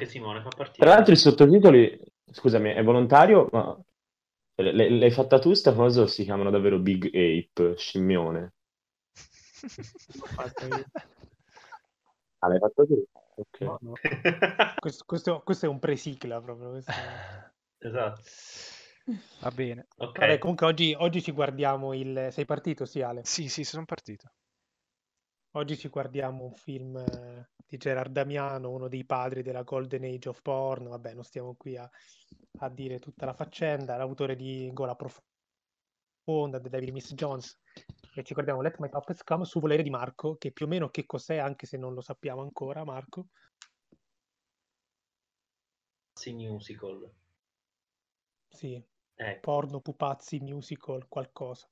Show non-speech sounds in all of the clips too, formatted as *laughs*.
Anche Simone fa partire. Tra l'altro i sottotitoli, scusami, è volontario, ma l- l- l'hai fatta tu sta cosa o si chiamano davvero Big Ape, scimmione? *laughs* Ah, l'hai fatto tu? Ok. No, no. Questo, questo- questo è un pre-sigla proprio. questo *laughs* Esatto. Va bene. Ok. Vabbè, comunque oggi, oggi ci guardiamo il... Sei partito, sì, Ale? Sì, sì, sono partito. Oggi ci guardiamo un film eh, di Gerard Damiano, uno dei padri della Golden Age of Porn. Vabbè, non stiamo qui a, a dire tutta la faccenda. L'autore di Gola Profonda, The Devil Miss Jones. E ci guardiamo Let My Puppets Come su volere di Marco, che più o meno che cos'è, anche se non lo sappiamo ancora, Marco. Sì, musical. Sì, Ecco, porno, pupazzi, musical, qualcosa.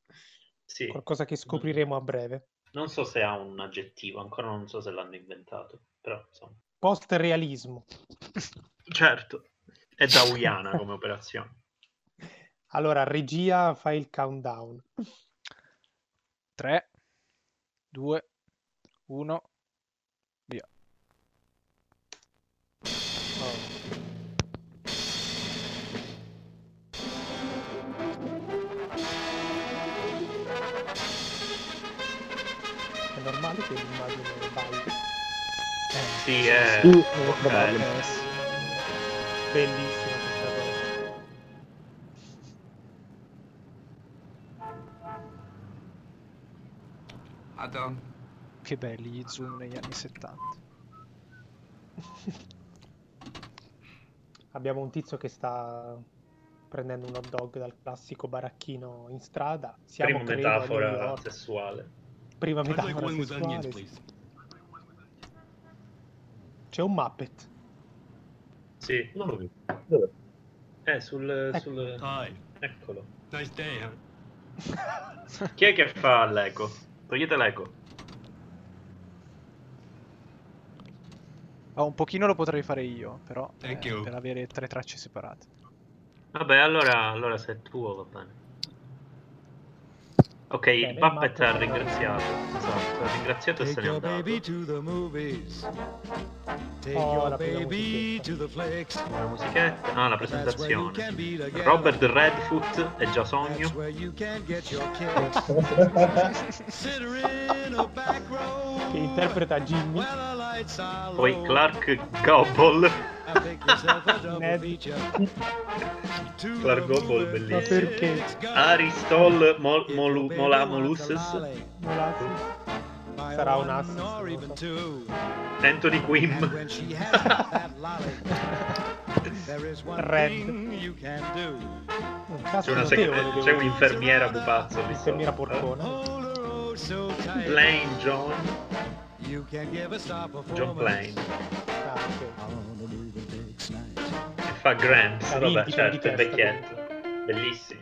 sì. Qualcosa che scopriremo a breve. Non so se ha un aggettivo, ancora non so se l'hanno inventato, però insomma. Post-realismo. Certo, è dauiana come operazione. *laughs* Allora, regia, fai il countdown. 3, 2, 1, È normale che l'immagine balli. Sì, è... Sì, probabile. Eh, sì. Bellissima questa cosa. Adam, Che belli gli zoom negli anni 70. *laughs* Abbiamo un tizio che sta prendendo un hot dog dal classico baracchino in strada. Siamo, Prima metafora sessuale. Prima sessuale. please. C'è un Muppet. Sì, Non lo vedo. Dove? è sul... Ecco. sul... Hi, Eccolo. nice day, huh? Chi è che fa l'eco? Togliete l'eco. Oh, un pochino lo potrei fare io, però eh, per avere tre tracce separate. Vabbè, allora, allora se è tuo va bene. Ok, il Puppet ha ringraziato. Esatto, ha ringraziato e se Take n'è your andato. baby to the movies. Take Oh, your la musichetta. to the flicks. La musichetta. Ah, la presentazione. Robert Redfoot è già sogno. *laughs* Che interpreta Jimmy. Poi. Clark Gobble. *laughs* Gobble, movie bellissimo. Ma perché? Aristol Mol, baby Mola Molusses. Sarà un assist, so. Anthony *laughs* one Red. C'è, una sec- c'è un'infermiera pupazzo. Un'infermiera porcona. Plain John. John Plain. Ah, ok. Fa Gramps. Ha Vabbè, certo, il testa, vecchietto. Bellissimo.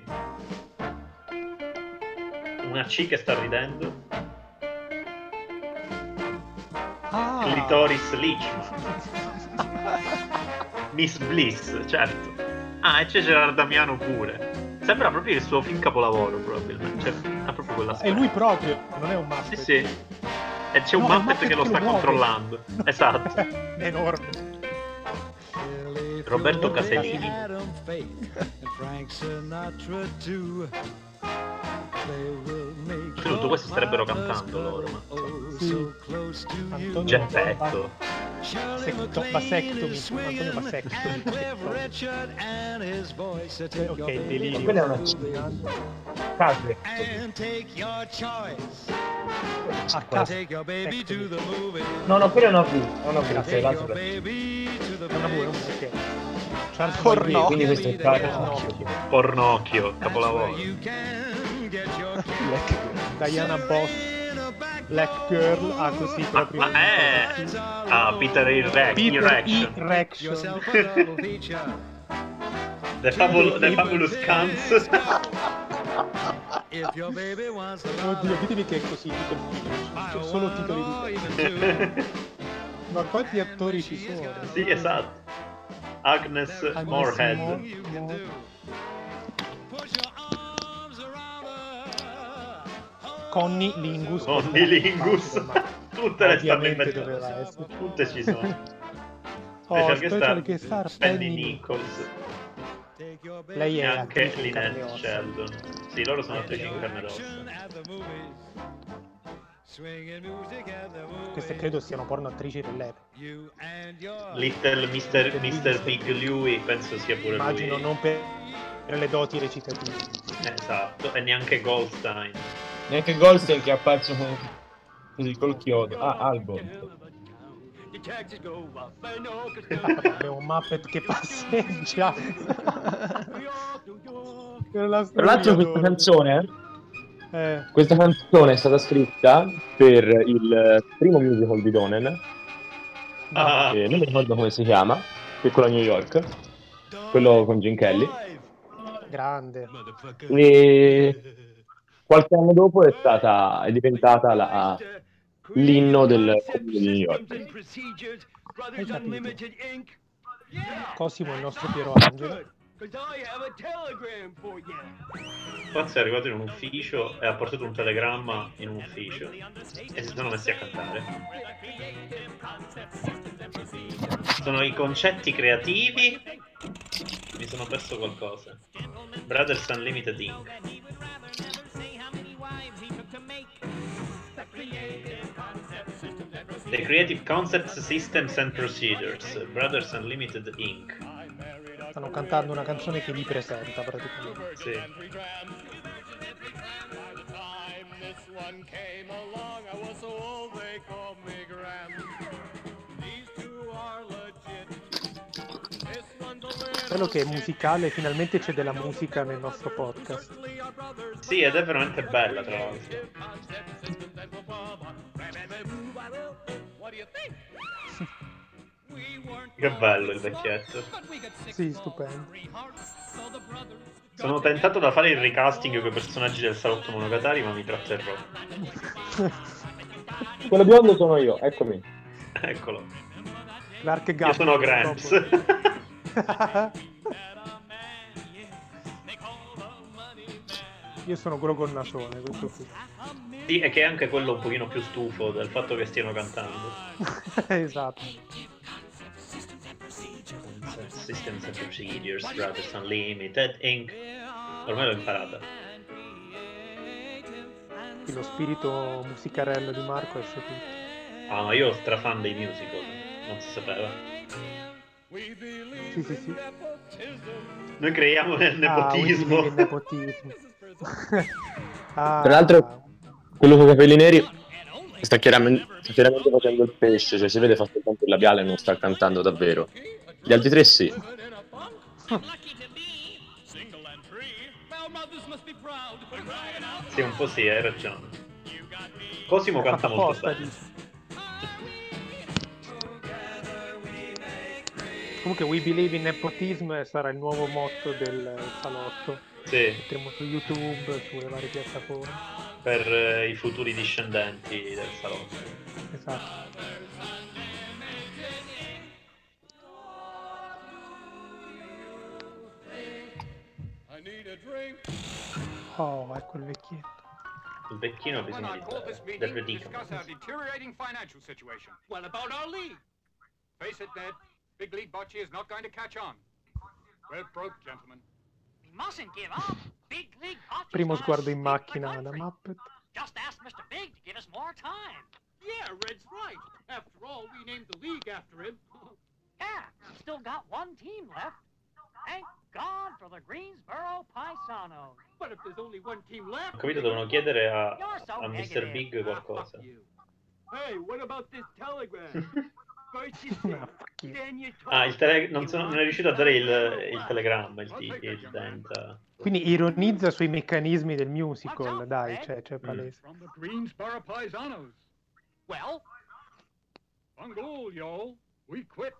Una C che sta ridendo. Ah! Clitoris Lichman. Miss Bliss, certo. Ah, e c'è Gerard Damiano pure. Sembra proprio il suo film capolavoro, probabilmente. Cioè, ha proprio quella È lui proprio, non è un Muppet. Sì, sì. E c'è un No, un Muppet che lo Muppet sta che lo muove. controllando. *laughs* Esatto. È enorme. Well, if Roberto you *laughs* Tutto questo starebbero cantando loro, ma- Sì. Antonio Geppetto. Secto- vasectomy. Antonio vasectomy. Ok, delirio. Quella è una Case. and take your choice. A caso. Take your baby to the movies. No, no, quella è una V. È your l'altra. baby to the È una flicks. ok. Charles Porno. Boyer. Quindi questo è. Pornocchio. Pornocchio, capolavoro. Diana Boss. Black. Girl. Ah, così Ma, proprio. ma è... Ah, Peter Erec- Peter Erection. The, Fabul- the Fabulous Cans. If your baby wants a Oddio, ditemi che è così. C'è solo titoli di. Ma quanti attori ci sono? sì, esatto. Agnes. Moore. Conny Lingus. Conny Lingus. *laughs* Tutte le stanno doveva essere. Tutte ci sono. *laughs* Oh, Special special guest star Penny Nichols Lei è anche in Lynette. Sheldon. Sì, loro sono attrici in carne. Queste credo siano porno attrici dell'epoca. Little Mr. Mr. Big Louie penso sia pure Immagino lui. non per, per le doti recitative. Esatto, e neanche Goldstein. Neanche Goldstein che è apparso con... così col chiodo. Ah, Albon. Abbiamo un Muppet che passeggia. *laughs* Tra l'altro questa canzone, Eh, questa canzone è stata scritta per il primo musical di Donen, Ah, che non mi ricordo come si chiama, che è quello a New York, quello con Gene Kelly. grande. E qualche anno dopo è stata è diventata la- l'inno del comune di New York. Cosimo è il nostro Piero Angelo. Pazzo è arrivato in un ufficio e ha portato un telegramma in un ufficio e si sono messi a cantare. Sono i concetti creativi. Mi sono perso qualcosa. Brothers Unlimited Inc. The Creative Concepts, Systems and Procedures. Brothers Unlimited Inc. Stanno cantando una canzone che li presenta praticamente. Sì. Quello che è musicale, finalmente c'è della musica nel nostro podcast. Sì, ed è veramente bella, tra l'altro. *laughs* Che bello il vecchietto. Sì, stupendo. Sono tentato da fare il recasting con i personaggi del salotto Monogatari, ma mi tratterrò. *laughs* Quello biondo sono io, eccomi. Eccolo. Clark Io Gable. sono Gramps. *laughs* Io sono quello col nasone, questo qui. sì, e che è anche quello un pochino più stufo del fatto che stiano cantando. *laughs* esatto. Systems and Procedures, Brothers Unlimited, Inc. Ormai l'ho imparata. Sì, Lo spirito musicarello di Marco esce tutto. Ah, ma io strafan dei musical, non si sapeva. Sì, sì, sì. Noi creiamo nel Ah, nepotismo. in nepotismo. *laughs* Ah, Tra l'altro- Quello con i capelli neri sta chiaramente, sta chiaramente facendo il pesce, cioè si vede fa soltanto il labiale e non sta cantando davvero. Gli altri tre sì. Sì, un po' sì, hai ragione. Cosimo canta molto bene. Comunque, We Believe in Nepotism sarà il nuovo motto del salotto. Sì, Metteremo su YouTube, sulle varie piattaforme. per eh, i futuri discendenti del salotto. Esatto. Oh, ecco il vecchietto. Il vecchino ha bisogno di del meeting to discuss our predicament. deteriorating financial situation? What about our league? Face it, Ned. Big League Bocce is not going to catch on. We're broke, gentlemen. We mustn't give up. Big League Bocce's Primo gonna sguardo in macchina da country. Muppet. Just ask Mr. Big to give us more time. Yeah, Red's right. After all, we named the league after him. *laughs* Yeah, still got one team left. Thank God for the Greensboro Paisanos. but if there's only one team left... Ho capito, devono chiedere a, You're so a Mr. Big qualcosa. fuck. Hey, what about this telegram? *laughs* Ah, il tele... non, sono... non è riuscito a dare il, il telegramma, il, ti- il denta. Quindi ironizza sui meccanismi del musical, dai, cioè, c'è palese. From the Greensboro Paisanos. Well, Fungool, yo. We quit.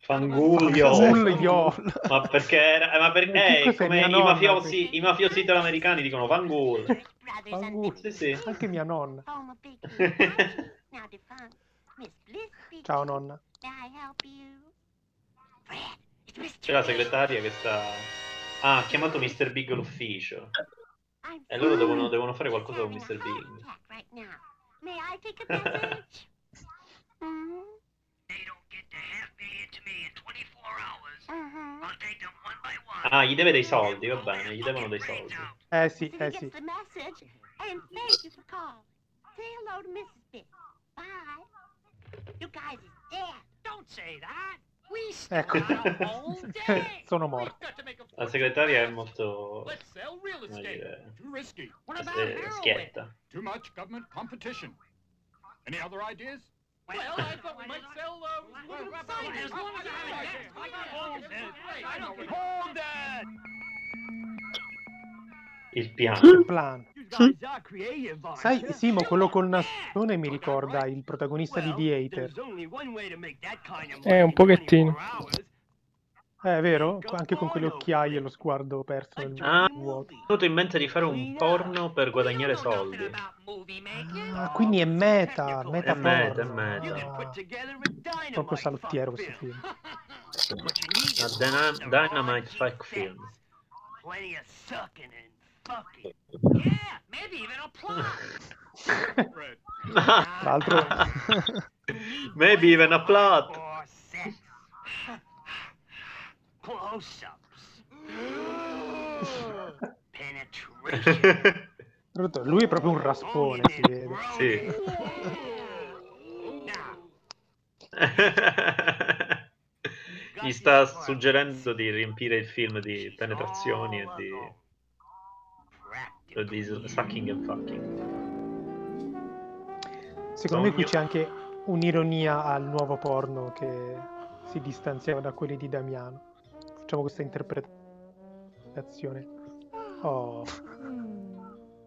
Fanguglio! Fanguglio. Ma perché era... eh, Ma Che perché cos'è, come i mafiosi, i mafiosi italoamericani dicono Fangul. Fanguglio. Sì, sì. Anche mia nonna. *laughs* *laughs* Ciao nonna. C'è la segretaria che sta... Ah, ha chiamato Mr. Big l'ufficio. E loro devono, devono fare qualcosa con Mr. Big. attack right now. May I take a message? *laughs* They don't get to have Ah, gli deve dei soldi, va bene, gli devono dei soldi. Eh sì, eh sì. the message, and thank you for calling. Say hello to Mrs. Big. Bye. You guys is dead. Don't say that. We still Ecco, got a whole day. sono morto. Got to make a La segretaria è molto... Let's sell real come estate. dire, Too risky. What about eh, heroin? schietta. Too much government competition. Any other ideas? Well, I thought we might sell uh, As long as I have a gas, I got hold that. I don't care. Hold that! Il piano. Il plan. Sai? Simo, quello col nastone mi ricorda il protagonista di The Hater. Eh, un in pochettino. 24 hours. Eh, è vero? Anche con quelle occhiaie e lo sguardo perso nel Ah, vuoto. ho avuto in mente di fare un porno per guadagnare soldi. Ah, quindi è meta, meta È meta, è porno. meta. You can Ah, proprio salottiero fuck questo film. A Dynamite sex. Film. *laughs* Plenty of sucking fucking. Yeah, maybe even a plot. Tra l'altro, *laughs* Maybe even a plot. Close-ups. Penetration. lui è proprio un raspone, si vede. Sì. Gli sta suggerendo di riempire il film di penetrazioni e di, e di sucking and fucking. Secondo me qui Sogno. c'è anche un'ironia al nuovo porno che si distanziava da quelli di Damiano. Facciamo questa interpretazione. Oh.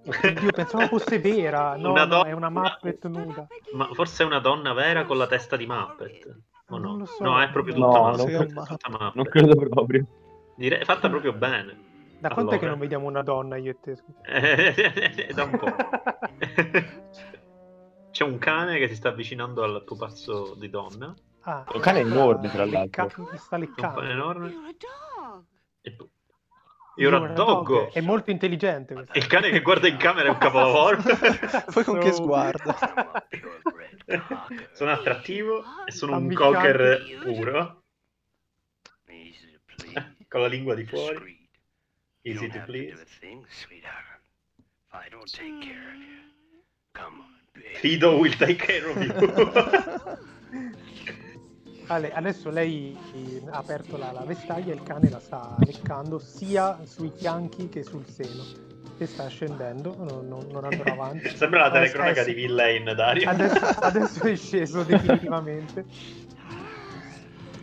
Oddio, pensavo fosse vera. *laughs* No, Una no, donna- è una Muppet nuda. Ma forse è una donna vera con la testa di Muppet? O no? Non lo so. No, è proprio tutta No, Muppet. non- è tutta Muppet. Non credo proprio. Direi, è fatta proprio bene. Da quant'è che Allora. non vediamo una donna io e te? È *laughs* da un po'. *laughs* C'è un cane che si sta avvicinando al pupazzo di donna. Ah, Un cane enorme, tra lecca- l'altro. sta Un cane leccando. enorme. E pu- You're a doggo. È molto intelligente questo. Il cane che guarda in camera è un capolavoro. *laughs* Poi con che No. sguardo? sono attrattivo e sono un cocker puro. Con la lingua di fuori. Easy to please. Fido will take care of you. *laughs* Ale, adesso lei eh, ha aperto la, la vestaglia e il cane la sta leccando sia sui fianchi che sul seno. E sta scendendo, non, non- non andrà *laughs* avanti. Sembra la Adesso- telecronaca eh, di. Villain, Dario. Adesso, adesso è sceso definitivamente. *laughs*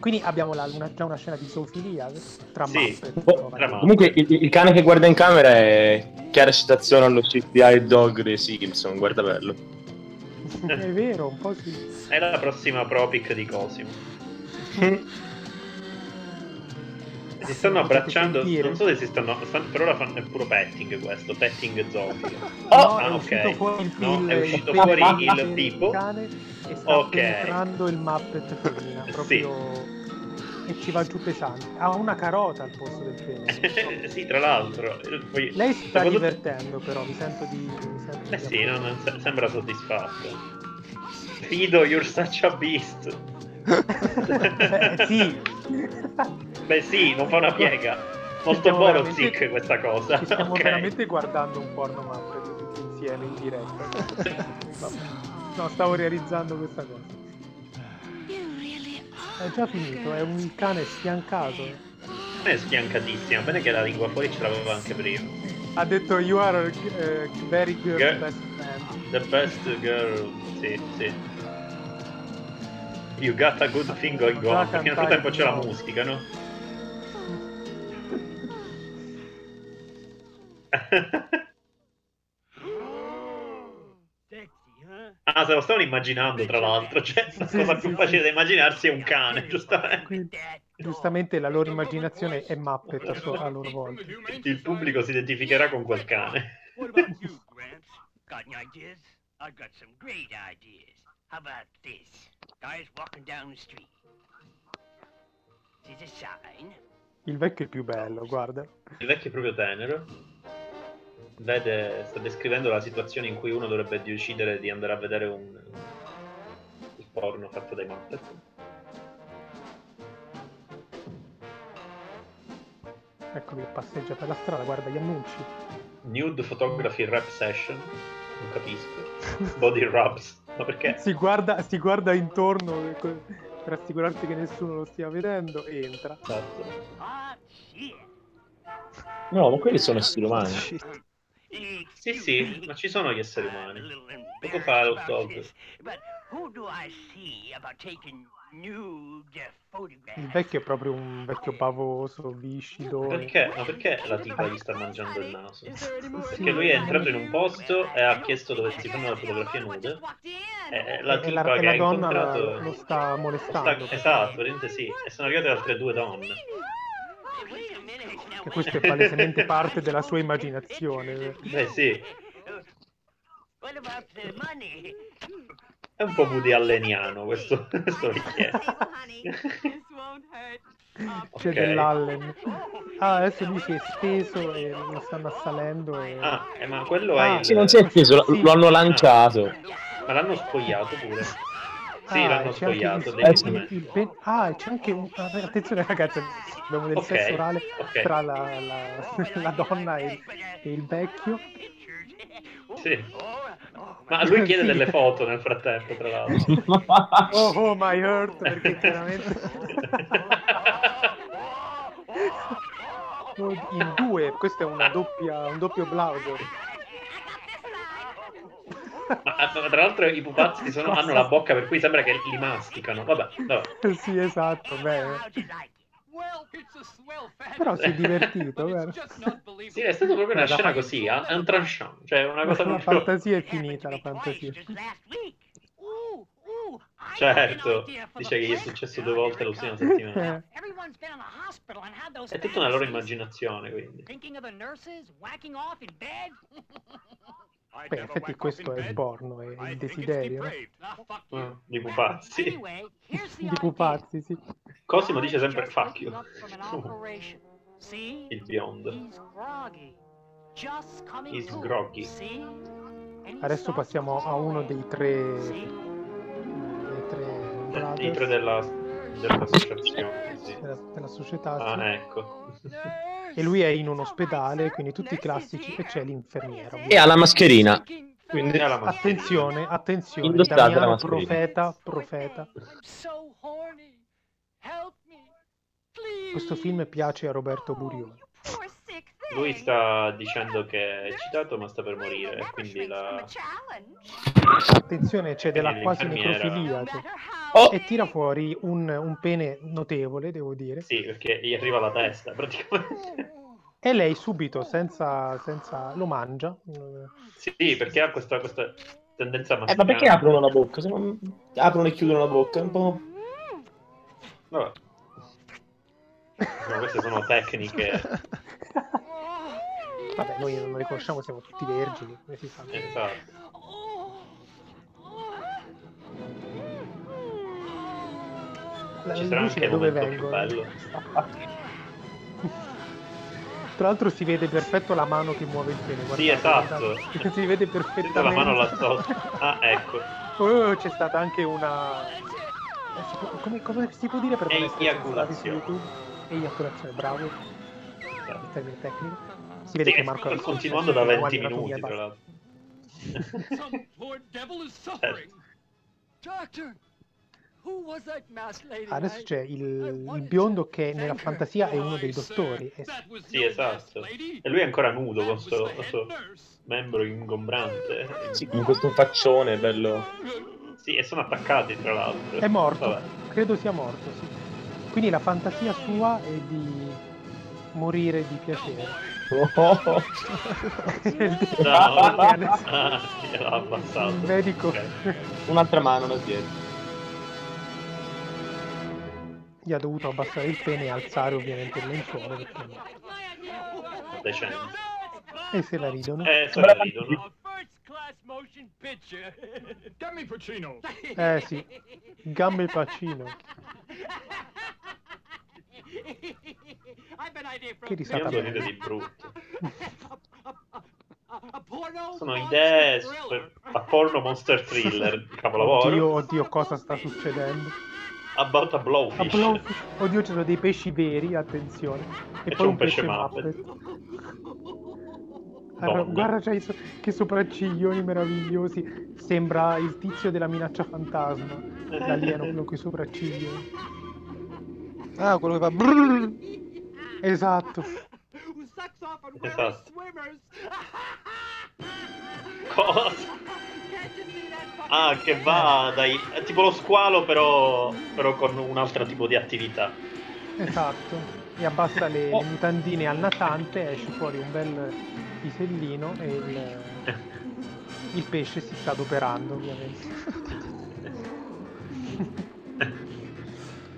Quindi abbiamo la- una- già una scena di zoofilia tra Sì, Muppet, Oh. Comunque il, il cane che guarda in camera è chiara citazione allo CPI Dog dei Simpson, guarda bello. *laughs* È vero, un po' sì. È la prossima Propic di Cosimo. *laughs* Si stanno abbracciando, non so se si stanno, stanno- per ora fanno è puro petting questo, petting zombie. No, ah, è ok. uscito fuori il, No, il- è il uscito fuori il del pipo. cane e sta Ok. penetrando il Muppet femmina, proprio... E ci va giù pesante. Ha una carota al posto del pene. *laughs* sì, tra l'altro. Poi, Lei si sta secondo- divertendo però, mi sento di... Mi sento Eh di sì, no, non se- sembra soddisfatto. Fido, you're such a beast. Eh, sì. Beh sì, non fa una piega. Molto buono Zic questa cosa. Ci stiamo Ok. veramente guardando un porno Muppet tutti insieme in diretta. *laughs* No, stavo realizzando questa cosa. È già finito, è un cane sfiancato. Non è sfiancatissima, bene che la lingua fuori ce l'aveva anche prima. Ha detto you are eh, very good Girl. best man. The best girl, sì, sì. You got a good thing going on. Perché nel frattempo c'è la musica, no? *laughs* Sexy, huh? Ah, se lo stavano immaginando, tra l'altro. Cioè, la cosa più facile da immaginarsi è un cane, giustamente. Quindi, giustamente la loro immaginazione è Muppet a, sua- a loro volta. Il pubblico si identificherà con quel cane. What about you, Gramps? Got any ideas? I've got some great ideas. How about this? Guys walking down the street. There's a sign. Il vecchio è più bello, guarda. Il vecchio è proprio tenero. Vede, sta descrivendo la situazione in cui uno dovrebbe decidere di andare a vedere un il porno fatto dai Muppet. Ecco che passeggia per la strada, guarda gli annunci. Nude photography rap session. Non capisco. Body rubs. Ma perché? Si guarda, si guarda intorno per per assicurarsi che nessuno lo stia vedendo e entra. Esatto. No, ma quelli sono esseri umani. Sì, sì, ma ci sono gli esseri umani. Poco fa l'hot dog. Il vecchio è proprio un vecchio bavoso, viscido. e- Perché? Ma perché la tipa gli sta mangiando il naso? Perché lui è entrato in un posto e ha chiesto dove si fanno le fotografie nude. E la e tipa la, e che la ha donna la- incontrato... lo sta molestando. sta- Esatto, sì. E sono arrivate altre due donne. Che questo è palesemente parte della sua immaginazione. Eh sì, è un po' Woody Alleniano questo, questo richiesta. C'è Ok. dell'Allen. Ah, adesso lui si è steso e lo stanno assalendo. E... Ah, eh, ma quello è Ah, il... Sì, non si è lo, Sì. lo hanno lanciato. Ma l'hanno spogliato pure. Sì, Ah, l'hanno c'è anche spogliato, il- decisamente. il pen- Ah, c'è anche un... ah, Attenzione ragazzi, abbiamo del Ok, sesso orale ok. tra la, la- *laughs* la donna e, e il vecchio. Sì. *laughs* Ma lui chiede Sì. delle foto nel frattempo, tra l'altro. *laughs* Oh, oh my heart, perché chiaramente... Oh, In due, questo è una doppia, un doppio plauso. Ma, ma tra l'altro i pupazzi sono- hanno la bocca per cui sembra che li masticano. Vabbè, vabbè. *laughs* Sì, esatto, fantasy. Però si è divertito, vero? Sì, è stata proprio una La scena così, eh? è un tranchant, cioè una cosa La proprio... fantasia è finita, la fantasia. Certo, dice che gli è successo due volte l'ultima settimana. È tutta una loro immaginazione, quindi. *laughs* Beh, in effetti questo è il bed. porno, è il desiderio. Ah. Mm, Di pupazzi. *laughs* Di pupazzi, sì. Cosimo dice sempre fuck you. Il biondo. He's groggy. Adesso passiamo a uno dei tre, dei tre I tre della, dell'associazione, sì. della, della società. sì. Ah, ecco. E lui è in un ospedale, quindi tutti i classici, e c'è l'infermiera. E ha la mascherina. Quindi alla mascherina. Attenzione, attenzione, Indossate la Damiano mascherina. profeta, profeta. Questo film piace a Roberto Burioni. Lui sta dicendo che è eccitato ma sta per morire, quindi la... Attenzione, c'è della quasi necrofilia. No cioè. Oh! E tira fuori un, un pene notevole, devo dire. Sì, perché gli arriva la testa, praticamente. E lei subito, senza, senza lo mangia. Sì, perché ha questa, questa tendenza a Eh, masticare. ma perché aprono la bocca? Se non... Aprono e chiudono la bocca, è un po'... Vabbè. Ma queste sono tecniche... *laughs* Vabbè, noi non lo riconosciamo, siamo tutti vergini, come si fa? Esatto. La- Ci le sarà anche dove vengono? bello. Tra l'altro si vede perfetto la mano che muove il pene. Sì, guardate, esatto. guardate. *laughs* Si vede perfettamente. la mano là sotto. Ah, ecco. Oh, c'è stata anche una... Come, come si può dire per Eiaculazione. Eiaculazione, bravo. Il termine tecnico. Si vede Sì, che Marco... sto continuando da 20 Guarda, minuti, tra basta. l'altro. Some poor devil is suffering. Doctor, who was that masked lady? Adesso I- c'è il, il biondo che nella fantasia è uno dei dottori. E- was Sì, esatto. E lui è ancora nudo That con was sto, the head sto nurse. membro ingombrante. Sì, con questo faccione bello... Sì, e sono attaccati, tra l'altro. È morto, Vabbè. credo sia morto, sì. Quindi la fantasia sua è di morire di piacere. Oh, No, ah, l'ha abbassato. medico Ok. Un'altra mano là dietro. gli ha dovuto abbassare il pene e alzare ovviamente il lenzuolo perché no. Decente. E se la ridono. Eh, se la ridono. A first class motion picture. Get me Pacino. Eh sì, gambe pacino. *laughs* Che risata Io ride di brutto. Sono idee super... a porno monster thriller, *laughs* capolavoro. Oddio, oddio, cosa sta succedendo? About a A blowfish. blowfish. Oddio, ci sono dei pesci veri, attenzione. E, E poi c'è un un pesce pesce Muppet. Muppet. Guarda, c'hai so- che sopracciglioni meravigliosi. Sembra il tizio della minaccia fantasma. *laughs* L'alieno, quello con i sopracciglioni. Ah, quello che fa... Esatto. Esatto. *laughs* Cosa? Ah, che va dai... È tipo lo squalo, però, però con un altro tipo di attività. Esatto. E abbassa le, Oh. le mutandine al natante, esce fuori un bel pisellino e il, *laughs* il pesce si sta adoperando, ovviamente. *laughs*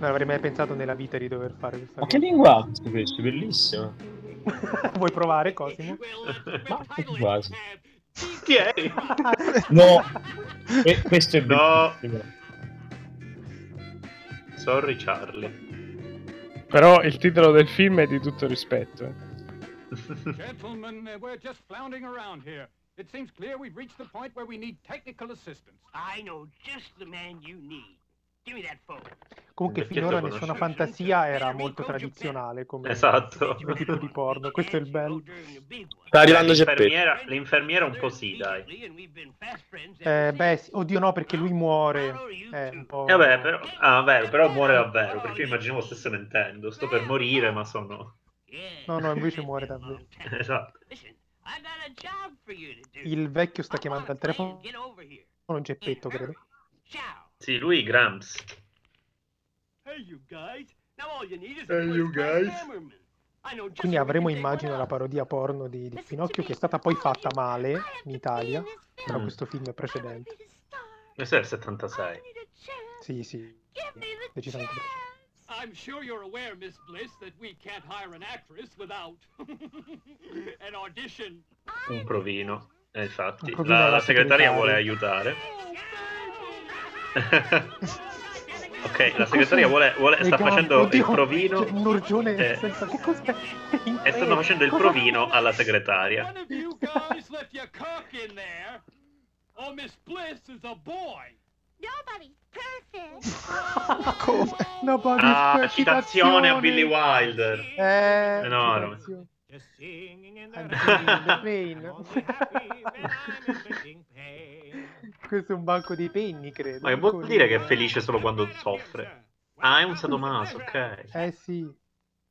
Non avrei mai pensato nella vita di dover fare questa Ma che cosa. lingua ha questo? Bellissimo. *laughs* Vuoi provare, Cosimo? Ma quasi. Chi è? No, Que- questo è No. bellissimo. Sorry Charlie. Però il titolo del film è di tutto rispetto. eh. Gentlemen, uh, we're just floundering around here. It seems clear we've reached the point where we need technical assistance. I know just the man you need. Comunque Perché finora lo nessuna fantasia era molto tradizionale come, Esatto. *laughs* come tipo di porno, questo è il bello. Sta arrivando. L'infermiera, l'infermiera un po' sì, dai. Eh, beh, sì, oddio no, perché lui muore. È un po'... E vabbè, però, ah, vero, però muore davvero, perché io immaginavo stesse mentendo. Sto per morire, ma sono... No, no, invece muore davvero. *laughs* Esatto. Il vecchio sta chiamando al telefono un geppetto, credo. Sì, lui Gramps. Hey, you guys. Now all you need is Hey, you guys. Quindi avremo, immagino, la parodia porno di, di Pinocchio che è stata poi fatta male in Italia, tra Mm. questo film precedente. Questo è il 76. Sì, sì, decisamente. I'm sure you're aware, Miss Bliss, that we can't hire an actress without *laughs* an audition. Un provino. Eh, infatti, Un provino la, la segretaria segretaria. vuole aiutare. *laughs* ok, la segretaria vuole, vuole- Le sta gambe, facendo il oddio, provino. c'è un urgione eh, senza che cos'è? e stanno facendo il provino alla segretaria. Or Miss Bliss is a boy. Nobody's perfect. *laughs* Come? Nobody's Ah, perfect, citazione a. Billy Wilder. Eh, Enorme. citazione. Just singing in the rain. Questo è un banco di penny, credo. Ma che vuol dire che è felice solo quando soffre? Ah, è un sadomaso, ok. Eh sì.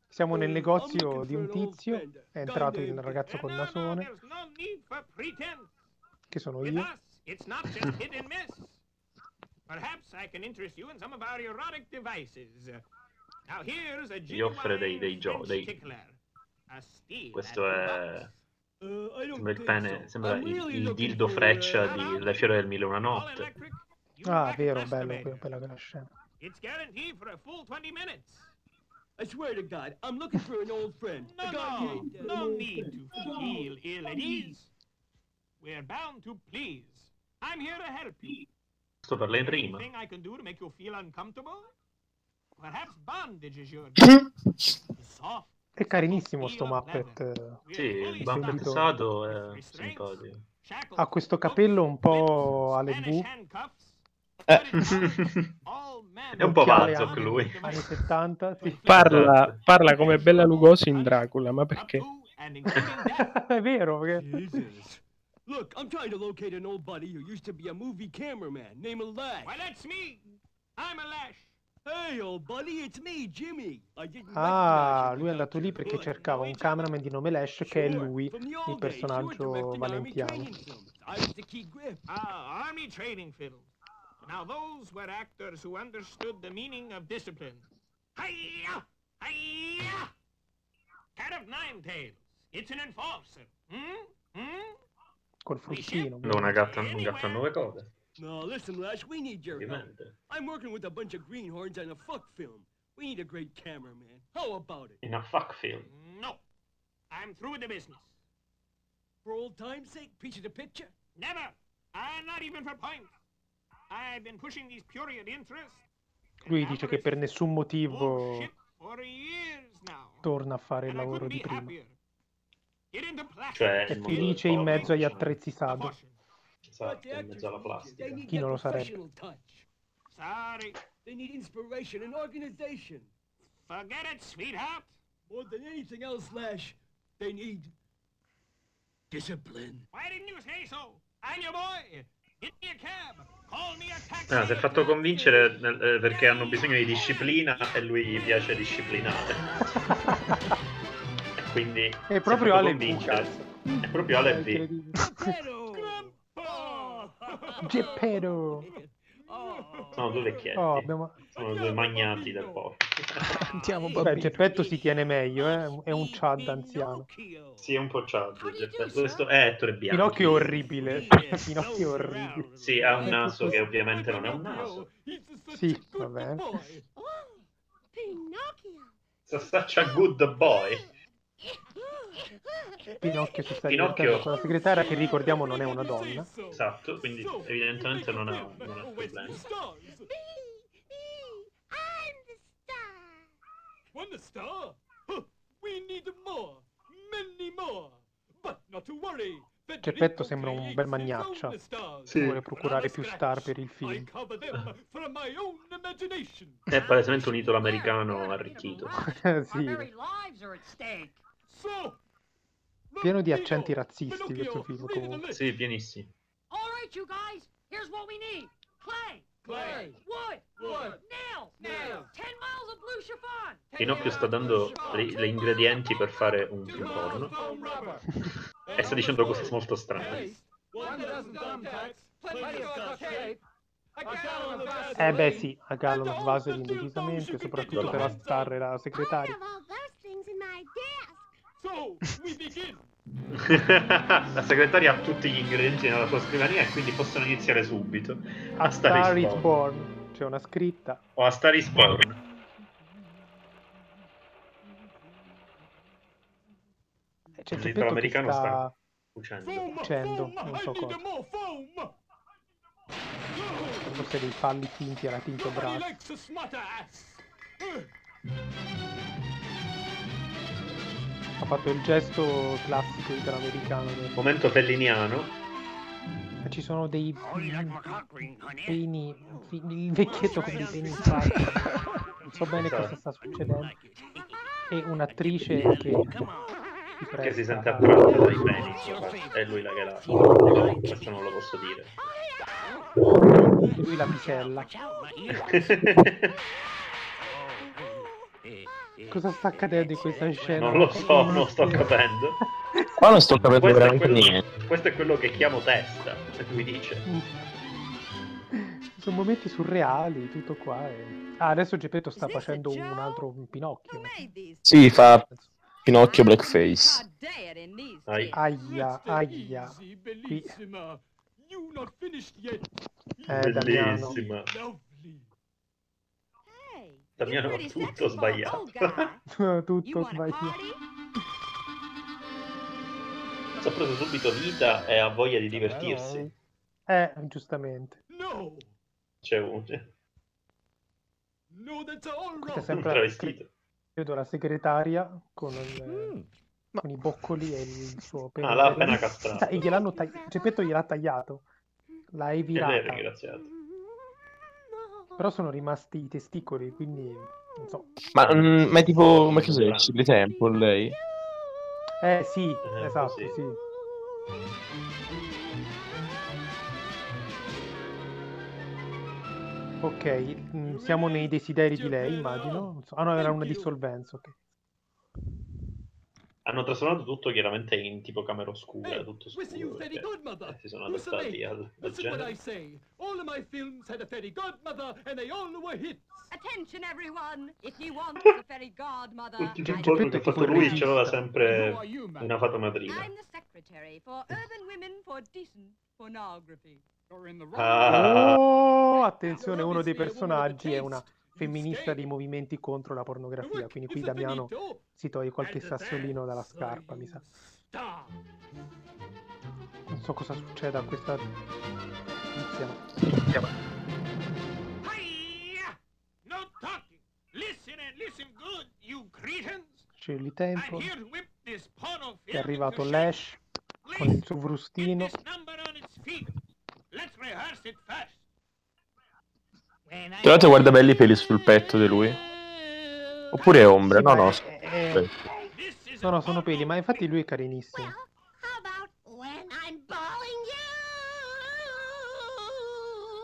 Siamo nel negozio di un tizio, è entrato il ragazzo col nasone, che sono io. us, it's not just *laughs* hit and miss. Perhaps I can interest you in some of our erotic devices. Now here's a Gli offre dei- dei gio- French dei- tickler. A steel Questo è... box. Sembra il pene, sembra il, il dildo freccia di Le fiore del mille una notte. Ah, vero, bello, maker. que- bella quella scena. It's guaranteed for a full 20 minutes. I swear to God, I'm looking for an old friend. No, no, uh, no need to feel ill at ease. We're bound to please. I'm here to help you. Sto per lei prima. Anything I can do to make you feel uncomfortable? Perhaps bondage is your *laughs* soft. È carinissimo sto Muppet. eh. Sì, il banco pensato è simpatico. Ha questo capello un po' alle bu. Eh. È un po' Vazzoc anni- lui. Anni 70, sì. Parla, parla come Bella Lugosi in Dracula, ma perché? *laughs* è vero, perché... Jesus. Look, I'm trying to locate an old buddy who used to be a movie cameraman named Lash. Why, that's me. I'm a lash. Hey, old buddy, it's me, Jimmy. Ah, lui è andato lì perché cercava un cameraman di nome Lash che è lui, il personaggio valentiano. Ah, army training fiddle. Now those were actors who understood the meaning of discipline. Hiya! Hiya! Cat of nine tails. It's an enforcer. Hmm? Hmm? Col fruttino. No, una gatta, un gatto a nove code. No, listen, Lash, we need your help. I'm working with a bunch of greenhorns on a fuck film. We need a great cameraman. How about it? In a fuck film. No. I'm through with the business. For old time's sake, piece of the picture? Never. Uh, not even for points. I've been pushing these period interests. Lui dice che per nessun motivo Bullshit for years now. torna a fare il lavoro couldn't di be prima. happier. Get into plastic. Cioè, È felice in mezzo agli attrezzi sado. Esatto, in mezzo alla plastica. Chi non lo sarebbe? Sorry. They need inspiration and organization. Forget it, sweetheart. More than anything else, Lash, they need discipline. Why didn't you say so? I'm your boy. Get me a cab. Call me a taxi. Ah, si è fatto convincere eh, perché hanno bisogno di disciplina e lui gli piace disciplinare. *laughs* e quindi È proprio Ale. È proprio Ale B. Incredibile. Oh. Geppetto! Sono due vecchietti. Oh, abbiamo... Sono due magnati del porto. Andiamo, Beh. Geppetto si tiene meglio, eh? È un Chad anziano. Sì, è un po' ciao. Questo è Ettore Bianchi. Pinocchio è orribile. Pinocchio è orribile. Sì, ha un naso che ovviamente non è un naso. Sì, va bene. Pinocchio. So such a good boy. Pinocchio si sta Pinocchio- con la segretaria che ricordiamo non è una donna. Esatto, quindi evidentemente non ha, non ha problemi. I'm the star. We need more, many more. But not to worry. Geppetto sembra un bel magnaccia. Sì. Vuole procurare più star per il film. È palesemente un italo americano arricchito. *laughs* sì, pieno di accenti razzisti questo film comunque. Sì, pienissimo. All right, you guys. Here's what we need: clay, Clay. wood, Wood. nails, Nails. ten miles of blue chiffon. Pinocchio sta dando le, le ingredienti per fare un, un porno *laughs* e sta dicendo cose molto strane. Eh beh sì, a Gallon Vaseline decisamente, soprattutto per la star e la I segretaria. have all those things in my desk. So, we begin. *laughs* La segretaria ha tutti gli ingredienti nella sua scrivania e quindi possono iniziare subito. A Star Star is Born. C'è una scritta. O a Star is Born. E C'è Il che americano sta sta... cucendo. Foam, non I so need cosa. more foam. forse dei palli finti alla tinto brass. Ha fatto il gesto classico italo-americano. del- Momento felliniano. Ma Ci sono dei peni, il vecchietto con i peni. Non so bene cosa sta succedendo. E un'attrice che si Che si sente a- attratto dai peni. È lui la che la. Questo non lo posso dire. e lui la pisella. *laughs* Cosa sta accadendo in questa scena? Non lo so, non sto capendo. Qua non sto capendo Questo è, veramente quello, niente. questo è quello che chiamo testa, e lui dice. Sono momenti surreali, tutto qua. e- Ah, adesso Geppetto sta facendo un altro Pinocchio. Sì, fa Pinocchio Blackface. Aia, aia. Qui, bellissima. You not finished yet. eh, Damiano. Bellissima. Damiano tutto sbagliato. *laughs* tutto sbagliato. ha preso subito vita e ha voglia di divertirsi. Eh, giustamente. No, C'è un... no, that's all è wrong. sempre travestito. vedo la segretaria con, il- con i boccoli e il suo pelo. Ah, l'ha appena castrato. E gliel'hanno tagliato. Geppetto gliel'ha tagliato. L'ha È vero, evirata. ringraziato. Però sono rimasti i testicoli, quindi non so. Ma, mm, ma è tipo, come cos'è? Shirley Temple lei? Eh sì, Eh, esatto, così. sì. Ok, mm, siamo nei desideri di lei, immagino. Ah no, era una dissolvenza, ok. Hanno trasformato tutto chiaramente in tipo camera oscura, Hey, tutto scuro. perché godmother. si sono adattati al, al genere. I say. All of my films had a fairy godmother, and they all were hits. Attention, everyone! If you want *laughs* a fairy godmother, Tutti i porno che ha fatto lui c'aveva sempre una fata madrina. I'm the secretary for Urban Women for Decent Pornography. Ah, Oh, attenzione, uno dei personaggi è una femminista dei movimenti contro la pornografia, quindi qui Damiano si toglie qualche sassolino dalla scarpa, mi sa. Non so cosa succede a questa tizia. Whip this porno è arrivato. Lash con il suo frustino. Let's rehearse it first. Tra l'altro guarda belli i peli sul petto di lui. Oppure è ombra? Sì, No, no. è- è- No, no, sono peli, ma infatti lui è carinissimo. When I'm balling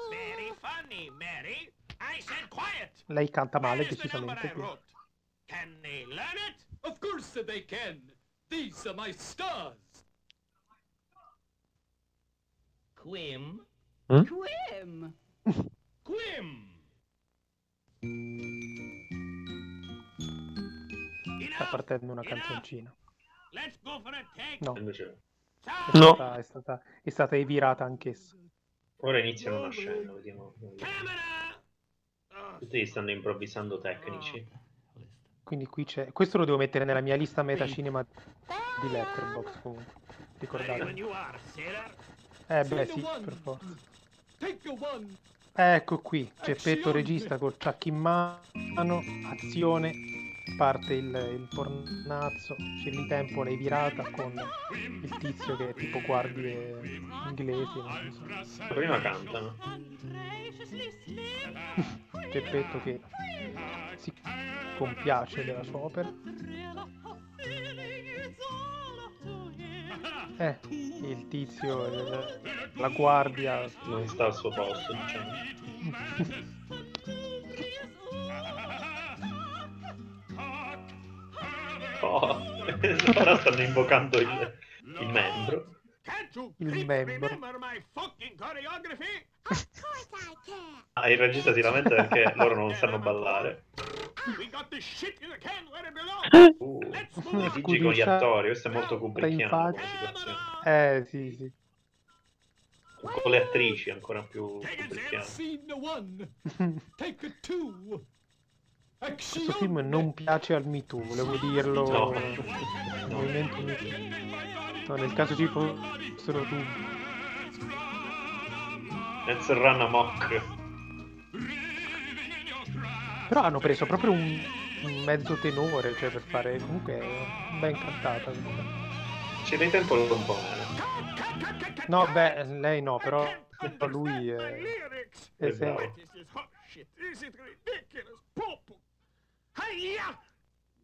Very funny, Mary. I said quiet. Lei canta male, decisamente. Can they learn it? Of course they can. These are my stars. Quim. Mm? Quim. *laughs* Quim. Sta partendo una canzoncina. Let's go for a take. No, Invece, è, No. stata, è, stata, è stata evirata anch'essa. ora iniziano una scena, vediamo. Tutti stanno improvvisando tecnici. Quindi qui c'è... Questo lo devo mettere nella mia lista metacinema di Letterboxd comunque. Ricordate. Eh beh sì, per forza. Ecco qui, Geppetto regista col ciak in mano, azione, parte il, il pornazzo, Shirley Temple è virata con il tizio che è tipo guardie inglesi, non so. Prima cantano. Geppetto *laughs* che si compiace della sua opera. Eh, il tizio, il- la guardia... Non sta al suo posto, diciamo. *laughs* Oh, *laughs* ora stanno invocando il, il membro. Can't you Il membro. remember my fucking choreography? *laughs* Ah, il regista si lamenta perché *laughs* loro non sanno ballare. We got this shit in the can where it belongs. Uh, Let's move on. litigi con gli attori, questo è molto situazione. Eh, sì, sì. Con le attrici ancora più Take Questo film non piace al Me Too, volevo dirlo. No. Il movimento Me Too. No, nel caso ci fossero dubbi. Let's run amok. Però hanno preso proprio un, un mezzo tenore, cioè per fare. Comunque è ben cantata. Ci dai tempo un po' meno. No, beh, lei no, però lui è. È È Hiya!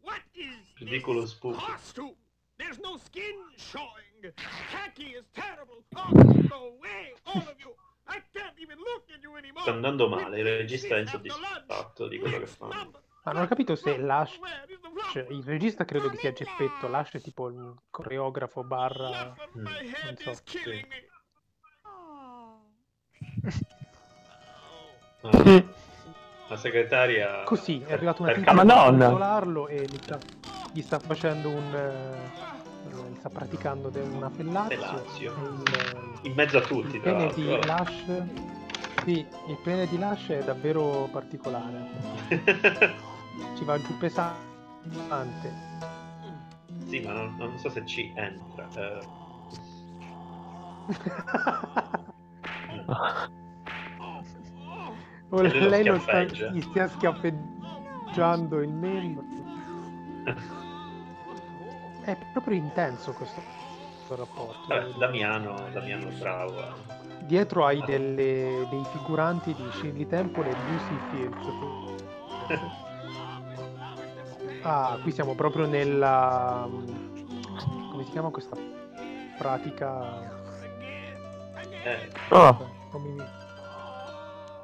What is Ridicolo this spooky. costume? There's no skin showing. Khaki is terrible. Oh, go away, all of you. I can't even look at you anymore. Sta andando male, il regista è insoddisfatto di quello che fa. Ma non ho capito se Lash. cioè, il regista credo che sia Geppetto, Lash è tipo il coreografo barra. Mm. Non so. Sì. Oh. Ah, *laughs* La segretaria... Così è arrivata una Per tizia Madonna! consolarlo e gli sta, gli sta facendo un. eh, sta praticando una fellazio. Il, In mezzo a tutti, il pene di. Lash. Sì, il pene di Lash è davvero particolare. *laughs* Ci va giù pesante. sì, ma non, non so se ci entra. eh. *laughs* Lui lo lei lo sta, gli stia schiaffeggiando il membro. È proprio intenso questo, questo rapporto. Vabbè. Damiano, Damiano bravo. eh. Dietro hai delle- dei figuranti di Shirley Temple e Lucy Fields. Ah, qui siamo proprio nella... come si chiama questa pratica? Eh, Oh,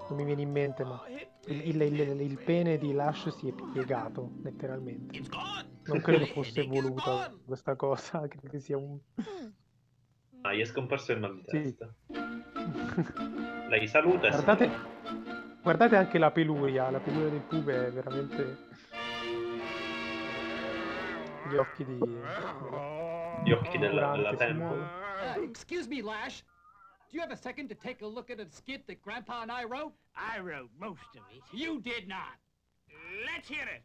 Non mi, viene in mente, ma il, il- il- il pene di Lash si è piegato, letteralmente. Non credo fosse voluta questa cosa, *laughs* credo che sia un... ah, gli è scomparso il mal di Sì. testa. Lei saluta Guardate, guardate anche la peluria, la peluria del pube è veramente... Gli occhi di... Gli occhi della, della muove. Uh, excuse me, Lash. Do you have a second to take a look at a skit that Grandpa and I wrote? I wrote most of it. You did not. Let's hear it.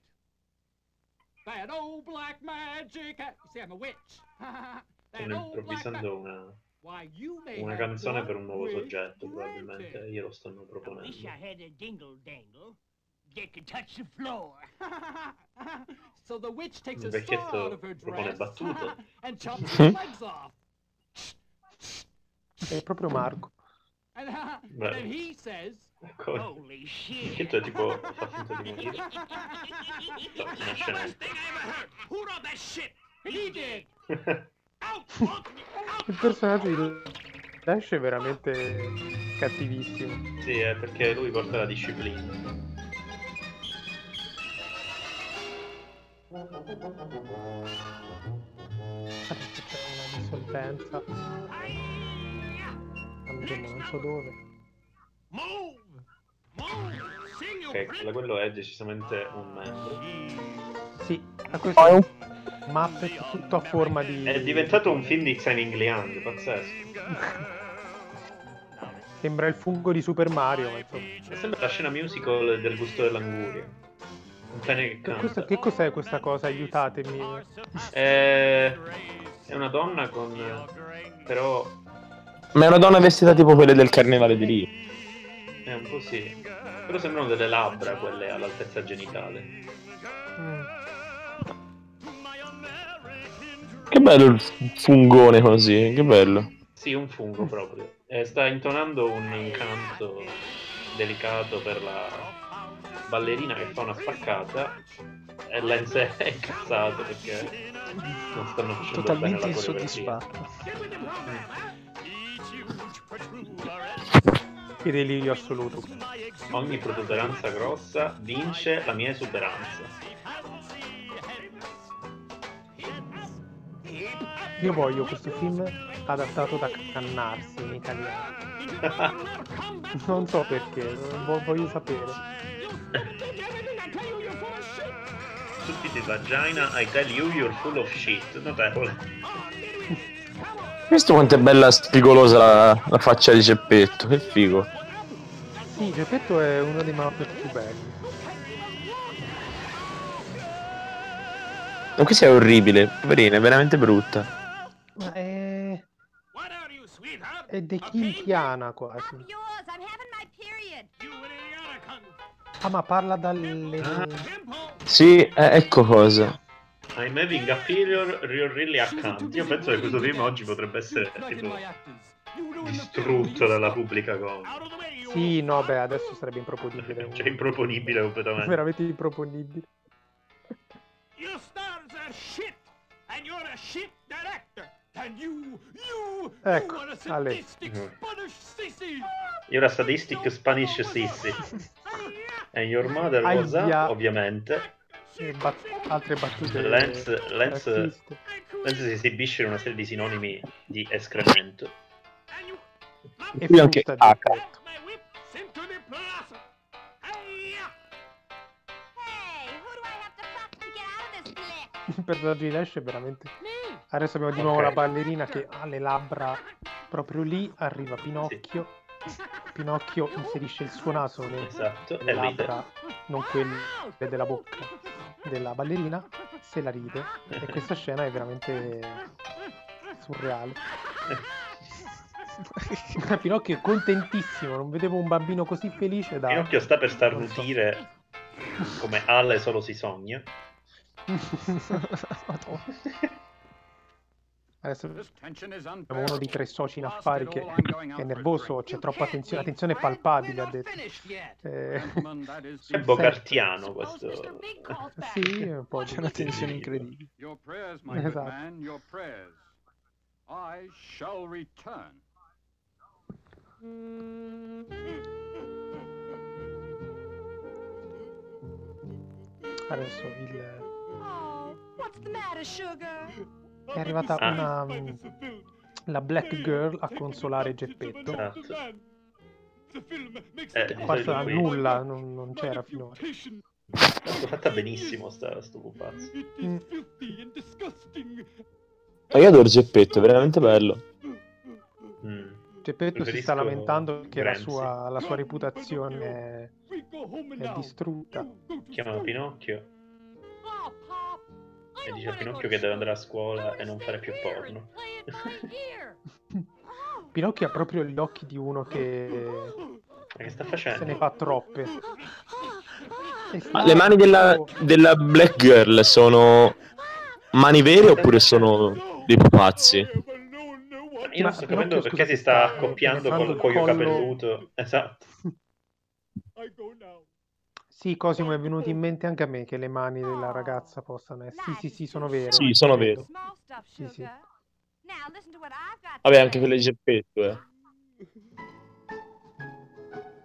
That old black magic. You see, I'm a witch. *laughs* that old black ma- improvvisando una, Why, you may una have canzone per un nuovo wish soggetto, probabilmente. Glielo stanno I proponendo. wish I had a dingle dangle that could touch the floor. *laughs* so the witch takes Il a saw vecchietto out of her propone dress battute. *laughs* and chops her legs off. È proprio Marco. Uh, Ecco. Holy shit. Tu tipo fa finta di morire? *laughs* Una scena. Who wrote that shit? He did. *laughs* Il personaggio di Dash è veramente cattivissimo. Sì, è perché lui porta la disciplina. C'è una dissolvenza. Andremo non so dove. Ok, da quello è decisamente un membro. Sì, a questo è un Muppet tutto a forma di... È diventato un film di Ming Liang, pazzesco. *laughs* Sembra il fungo di Super Mario, ma. Sembra la scena musical del gusto dell'anguria. Un cane che Che, canta. questo- che cos'è questa cosa? Aiutatemi. È... è una donna con... però Ma è una donna vestita tipo quelle del carnevale di lì. è un po' sì. Però sembrano delle labbra quelle all'altezza genitale. Mm. Che bello il fungone così, che bello. Sì, un fungo proprio. Eh, sta intonando un incanto delicato per la ballerina che fa una spaccata e Lenz *laughs* è incazzato perché non stanno facendo Totalmente bene la coreografia. insoddisfatto. Che delirio assoluto. Ogni protuberanza grossa vince la mia esuberanza. Io voglio questo film adattato da Cannarsi in italiano. *laughs* Non so perché, vo- voglio sapere. Tutti di vagina, I tell you you're full of shit. Notevole. Visto quanto è bella spigolosa la, la faccia di Geppetto, che figo. Sì, Geppetto è uno dei Muppet più belli. Ma questa è orribile, poverina, è veramente brutta. Ma è... È dekintiana quasi. Ah, ma parla dalle... Sì, eh, ecco cosa. I'm having a period you're really a cunt. Io penso che questo film oggi potrebbe essere tipo distrutto dalla pubblica com. Sì, no, beh, adesso sarebbe improponibile. Cioè improponibile completamente. Veramente improponibile. Your stars are shit, and you're a shit director. And you, you, Ecco, you are a sadistic Mm. Spanish sissy. You're a sadistic Spanish sissy. And your mother was a, ovviamente. E bat- altre battute Lenz, razziste. Lenz si esibisce in una serie di sinonimi di escremento. E Qui anche H. Geppetto. Into the plaza. Hey, who do I have to fuck to get out of this bliss? Il personaggio di Lash è veramente... Adesso abbiamo di nuovo la ballerina che ha le labbra proprio lì, arriva Pinocchio. Pinocchio inserisce il suo naso nelle Esatto, labbra, non quelle della bocca della ballerina, se la ride. E questa scena è veramente surreale. *laughs* Pinocchio è contentissimo, non vedevo un bambino così felice da... Pinocchio sta per starnutire come Ale solo si sogna. *laughs* Adesso abbiamo uno dei tre soci in affari che è nervoso, c'è troppa tensione, la tensione è palpabile, ha detto. Eh, È bogartiano questo. sì, un po' C'è una tensione incredibile. Esatto. I shall return. Adesso il... Oh, what's the matter, sugar? È arrivata Ah. una... la Black Girl a consolare Geppetto. Esatto. Eh, qui- nulla, non, non c'era finora. Tanto fatta benissimo sta, sto pupazzo. Mm. Ma io adoro Geppetto, è veramente bello. Mm. Geppetto si sta lamentando che la sua, la sua reputazione è, è distrutta. Chiama Pinocchio e dice a Pinocchio go che deve andare a scuola e non fare più porno. *laughs* *laughs* Pinocchio ha proprio gli occhi di uno che Ma che sta se facendo? ne fa troppe. *laughs* Ma le mani della, della Black Girl sono mani vere oppure sono dei pupazzi? io non sto capendo perché si sta accoppiando col il cuoio capelluto. Esatto. Sì, Cosimo è venuto in mente anche a me che le mani della ragazza possano essere... Sì, sì, sì, sono vere. Sì, sono vere. Sì, sì. Vabbè, anche quelle di Geppetto, eh.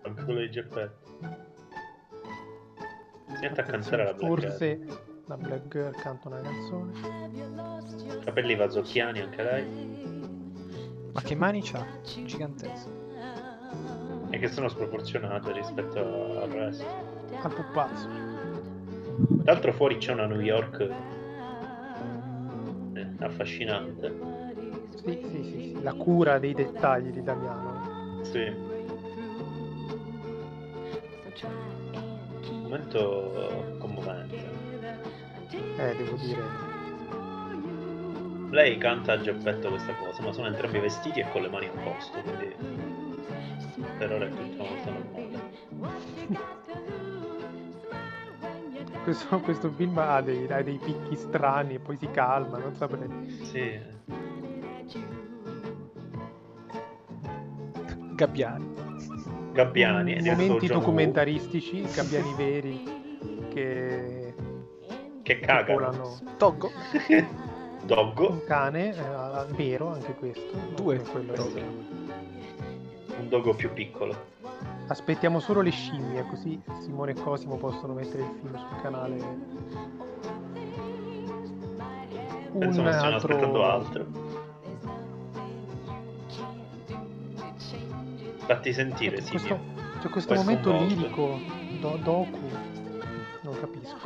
Anche quello di Geppetto. Si mette a cantare la Black Girl. Forse la Black Girl canta una canzone. Capelli vazocchiani anche lei. Ma che mani c'ha? Gigantesche. E che sono sproporzionate rispetto al resto. Al pupazzo. Tra l'altro fuori c'è una New York eh, affascinante. Sì, sì, sì, sì, la cura dei dettagli di Damiano. Sì. Momento commovente. Eh, devo dire. Lei canta a Geppetto questa cosa, ma sono entrambi vestiti e con le mani a posto, quindi per ora è tutto molto normale. *laughs* Questo, questo film ha dei, ha dei picchi strani e poi si calma, non saprei. Sì. Gabbiani. Gabbiani, Momenti documentaristici, gabbiani *laughs* veri che che cagano. Toggo. *laughs* Doggo, Un cane, eh, vero anche questo. Due. quello Sì. Un dogo più piccolo. Aspettiamo solo le scimmie, così Simone e Cosimo possono mettere il film sul canale. Penso Un stiano altro aspettando altro. Fatti sentire, C'è sì. questo, c'è questo Poi momento lirico, do- docu, non capisco.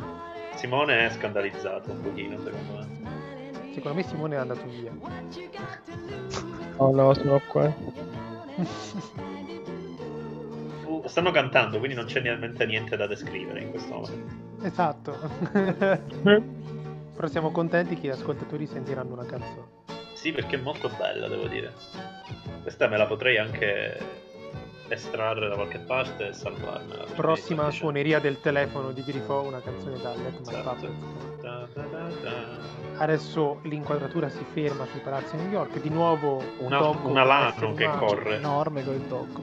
Simone è scandalizzato un pochino, secondo me. Secondo me Simone è andato via. Oh no, sono qua. *laughs* Stanno cantando, quindi non c'è niente, niente da descrivere in questo momento. esatto. *laughs* Però siamo contenti che gli ascoltatori sentiranno una canzone. Sì, perché è molto bella, devo dire. Questa me la potrei anche estrarre da qualche parte e salvarmela. Prossima sta suoneria del telefono di Grifo, una canzone da Let My Esatto. Piacendo. Da, da, da, da. Adesso l'inquadratura si ferma sui palazzi di New York. Di nuovo Una, Doggo una lano che corre, Enorme quel toggo.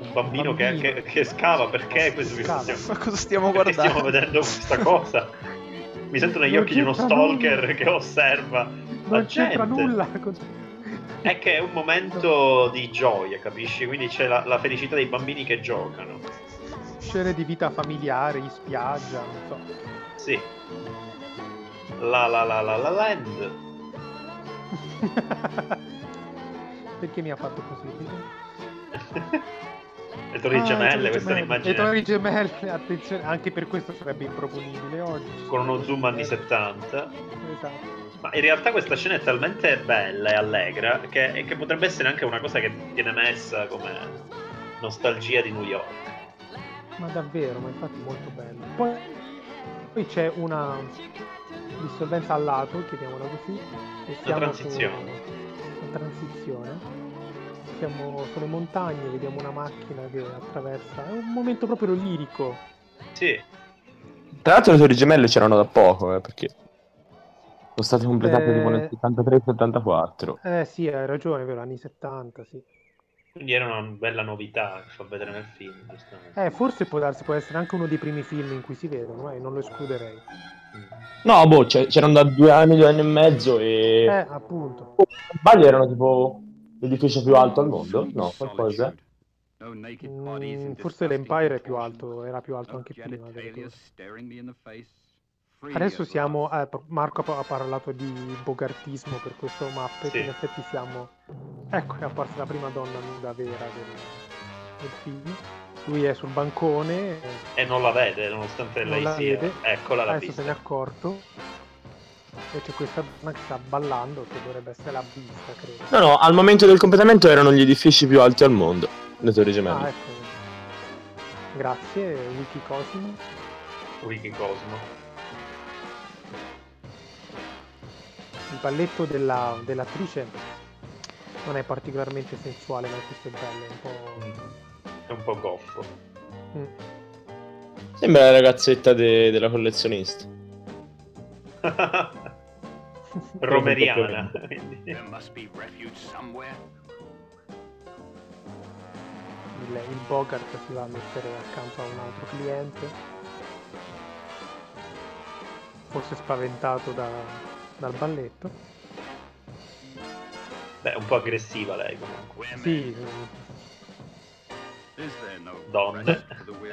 un bambino, che- Bambino. Che, che scava. Perché questo Scava. stiamo, Ma cosa stiamo guardando? stiamo vedendo questa cosa? Mi sento negli Non occhi di uno stalker nulla. che osserva la Non c'entra gente. nulla. È che è un momento di gioia, capisci? Quindi c'è la, la felicità dei bambini che giocano. Scene di vita familiare, in spiaggia, non so. Sì. La la la la la land. *laughs* Perché mi ha fatto così? *laughs* Le torri Ah, gemelle, le questa è Le un'immagine torri gemelle, attenzione, anche per questo sarebbe improponibile oggi. con uno zoom anni 70. Esatto. Ma in realtà questa scena è talmente bella e allegra che, che potrebbe essere anche una cosa che viene messa come nostalgia di New York. Ma davvero, ma infatti molto bello. Poi, poi c'è una dissolvenza al lato, chiamiamola così. E siamo transizione. Su, una transizione. Siamo sulle montagne, vediamo una macchina che attraversa. È un momento proprio lirico. Sì, Tra l'altro le torri gemelle c'erano da poco, eh, perché sono state completate Eh. tipo nel 73-74. Eh sì, hai ragione, vero, anni 70, sì. quindi era una bella novità che fa vedere nel film, giustamente. Eh, forse può darsi, può essere anche uno dei primi film in cui si vedono, eh, non lo escluderei. No, boh, c'erano da due anni, due anni e mezzo e... Eh, appunto. Oh, sbaglio erano tipo l'edificio più alto al mondo? No, qualcosa? Mm, forse l'Empire è più alto, era più alto anche prima. Adesso siamo. eh, Marco ha pa- ha parlato di bogartismo per questo Muppet. Sì. In effetti siamo. Ecco, è apparsa la prima donna nuda vera del, del film. Lui è sul bancone. eh, E non la vede, nonostante Non lei la sia. vede. Eccola la adesso se ne è pista. accorto. E c'è questa donna che sta ballando, che dovrebbe essere la vista, credo. No, no, al momento del completamento erano gli edifici più alti al mondo, le torri Ah, gemelle. ecco. Grazie, Wiki Cosimo. Il balletto della- dell'attrice non è particolarmente sensuale, ma questo è bello, è un po'. È un po' goffo. Mm. Sembra la ragazzetta de- della collezionista. *laughs* *laughs* Romeriana. quindi. There must be refuge somewhere. Il, il Bogart si va a mettere accanto a un altro cliente. Forse spaventato da- dal balletto. Beh, un po' aggressiva lei comunque. Sì, Donne.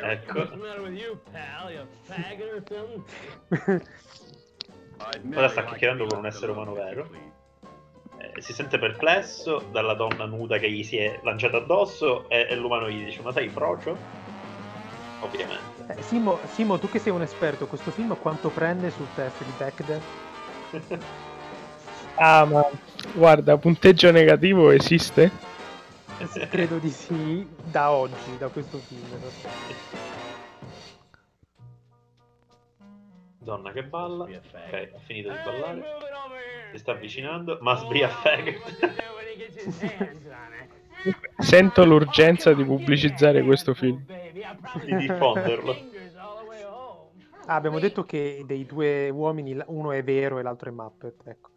Ecco. *laughs* Ora sta chiacchierando con un essere umano vero. Eh, si sente perplesso dalla donna nuda che gli si è lanciata addosso e, e l'umano gli dice ma sei frocio? Ovviamente. Eh, Simo, Simo, tu che sei un esperto, questo film quanto prende sul test di Bechdel? *laughs* Ah, ma guarda, punteggio negativo esiste? Credo di sì, da oggi, da questo film. Donna che balla. Ok, ha finito di ballare. Si avvicina avvicinando. Must be a faggot. When he gets his hands on it. Sento l'urgenza di pubblicizzare questo film. Di diffonderlo. fingers all the way home. Ah, abbiamo detto che dei due uomini uno è vero e l'altro è Muppet, ecco.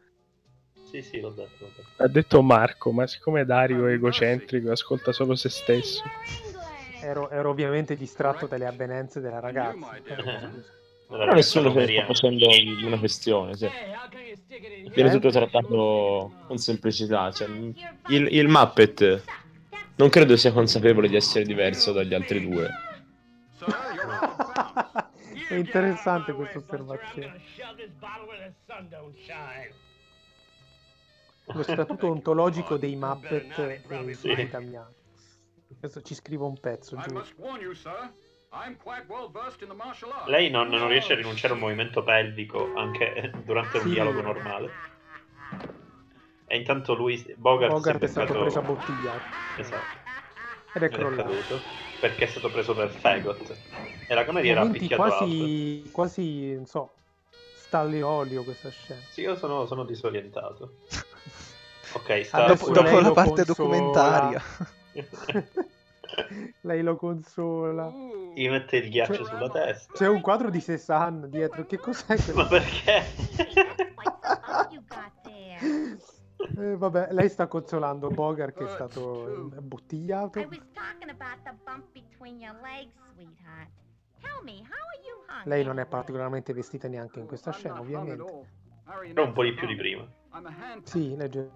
Sì, sì, l'ho detto. l'ho detto. Ha detto Marco, ma siccome Dario è egocentrico, ascolta solo se stesso. Ero, ero ovviamente distratto dalle avvenenze della ragazza. *laughs* Eh, Però nessuno si sta facendo una questione, sì. In Viene here? tutto trattato con semplicità. Cioè, il, il Muppet non credo sia consapevole di essere diverso dagli altri due. *laughs* Sir, you're out of bounds. È interessante questa osservazione. Lo statuto ontologico dei Muppet è Sì. in italiano. Adesso ci scrivo un pezzo giù. Lei non, non riesce a rinunciare al movimento pelvico anche *laughs* durante un Sì. dialogo normale. E intanto lui, Bogart, Bogart si è stato preso a bottiglia Esatto. ed è è crollato. caduto perché è stato preso per fagot. E la cameriera ha picchiato quasi, quasi, non so, stalle olio questa scena. Sì, io sono, sono disorientato. *laughs* Ok, Ah, sta dopo- dopo, dopo la parte consola. documentaria. *laughs* Lei lo consola. Gli mette il ghiaccio sulla testa. C'è un quadro di Cézanne dietro. Che cos'è? Ma quello? perché? *laughs* Eh, vabbè, lei sta consolando Bogart che è stato bottigliato. I was talking about the bump between your legs, sweetheart. Tell me, how are you hungry? Lei non è particolarmente vestita neanche in questa scena, ovviamente. Però un po' di più di prima. Sì, legge.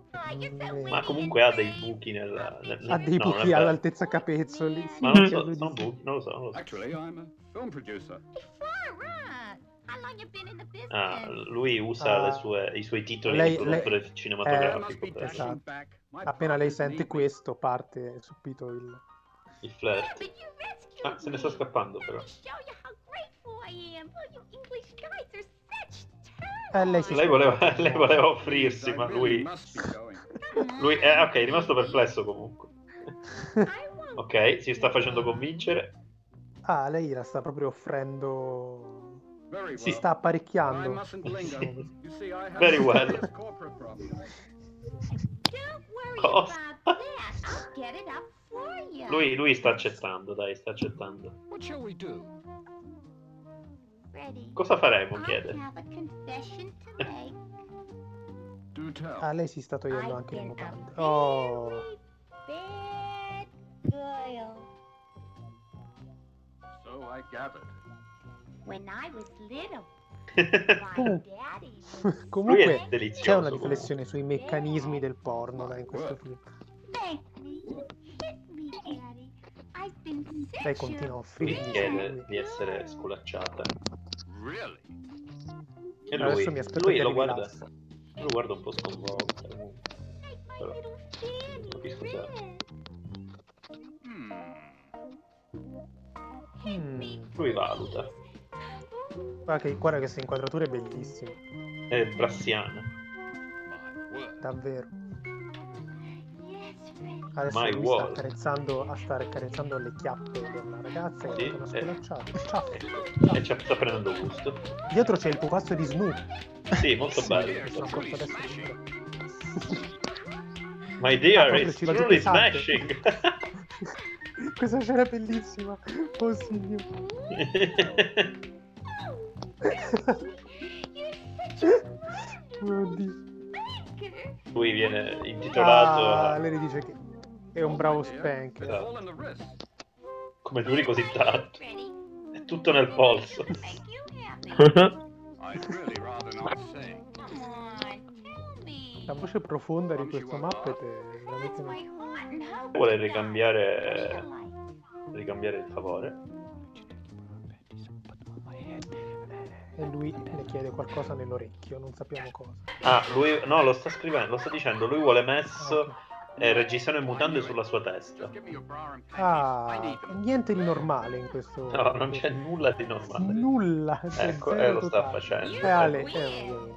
Ma comunque ha dei buchi nel... nel- Ha dei no, non buchi all'altezza capezzoli. Sì, Ma non so, sì. buchi, non lo so. non lo so. Actually, I'm a film producer. Ah, lui usa le sue- i suoi titoli Lei- di produttore lei- cinematografico eh, per esatto. Appena lei sente questo, parte subito il. il flirt. Ah, se ne sta scappando però. Eh, lei Lei voleva, *laughs* lei voleva offrirsi, ma lui... *laughs* Lui eh, ok, è rimasto perplesso comunque. Ok, si sta facendo convincere. Ah, lei la sta proprio offrendo. Si sta apparecchiando. Very well. Cosa? Lui, lui sta accettando, dai, sta accettando. Cosa faremo? Chiede. *laughs* Ah, lei si sta togliendo anche le mutande. Oh. bad girl. So I gathered. *laughs* Comunque- *laughs* c'è una riflessione sui meccanismi del porno dai, in questo film. Lei continua a Lui offrirgli. chiede di essere scolacciata. Really? E lui, Adesso mi aspetto lui che lo guarda, lo guarda un po' sconvolto. Però, capisco già. Hmm. Mm. Lui valuta. Guarda che, guarda che questa inquadratura è bellissima, È brassiana. Davvero. Adesso My lui sta accarezzando, a stare accarezzando le chiappe della ragazza Sì, e una eh. Ciao. E ci sta prendendo gusto. Dietro c'è il pupazzo di Snoop. Sì, molto bello. Adesso. di- My dear, Ah, it's truly pesante. smashing. *laughs* Questa scena è bellissima. Oh signore. *laughs* Oddio. Lui viene intitolato Ah, a- lei dice che è un bravo spank. Esatto. come duri così tanto. È tutto nel polso. La voce profonda di questo Muppet è veramente... Vuole ricambiare ricambiare il favore. E lui le chiede qualcosa nell'orecchio, non sappiamo cosa. Ah, lui no, lo sta scrivendo, lo sta dicendo, lui vuole messo eh, reggiseno e mutande sulla sua testa. Ah, niente di normale in questo... No, non c'è nulla di normale. Nulla. Ecco, zero eh, lo sta facendo. Eh, Ale, eh,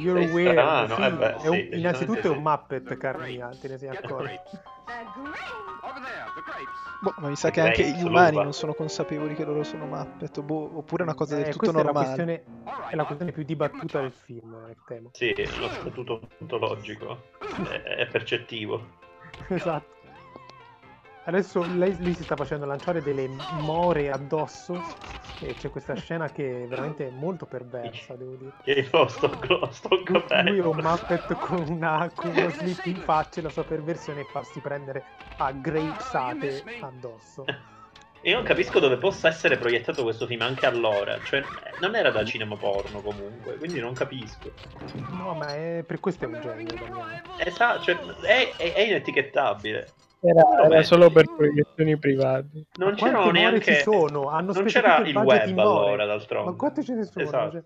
You're Sei weird. strano, sì. eh beh, È un- sì, innanzitutto è un Muppet, Carmina, te ne sei accorto. Boh, ma mi sa che anche gli umani non sono consapevoli che loro sono Muppet, boh, oppure è una cosa del Eh, tutto questa è la, normale. questione, è la questione più dibattuta del film, eh, temo. Sì, lo statuto ontologico è, è percettivo. Esatto. Adesso lei, lui si sta facendo lanciare delle more addosso e c'è questa scena che è veramente molto perversa, devo dire. Io lo sto, lo sto capendo. Lui è un Muppet con, una, con uno slip in faccia e la sua perversione è farsi prendere a grapesate addosso. Io non capisco dove possa essere proiettato questo film anche allora. Cioè, non era da cinema porno comunque, quindi non capisco. No, ma è, per questo è un genio, Damiano. Esatto, cioè, è, è, è inetichettabile. Era, era solo per proiezioni private. Non c'erano neanche. ci sono? Hanno non c'era il il web allora, d'altronde. Ma quante ce ne sono? Esatto. Cioè,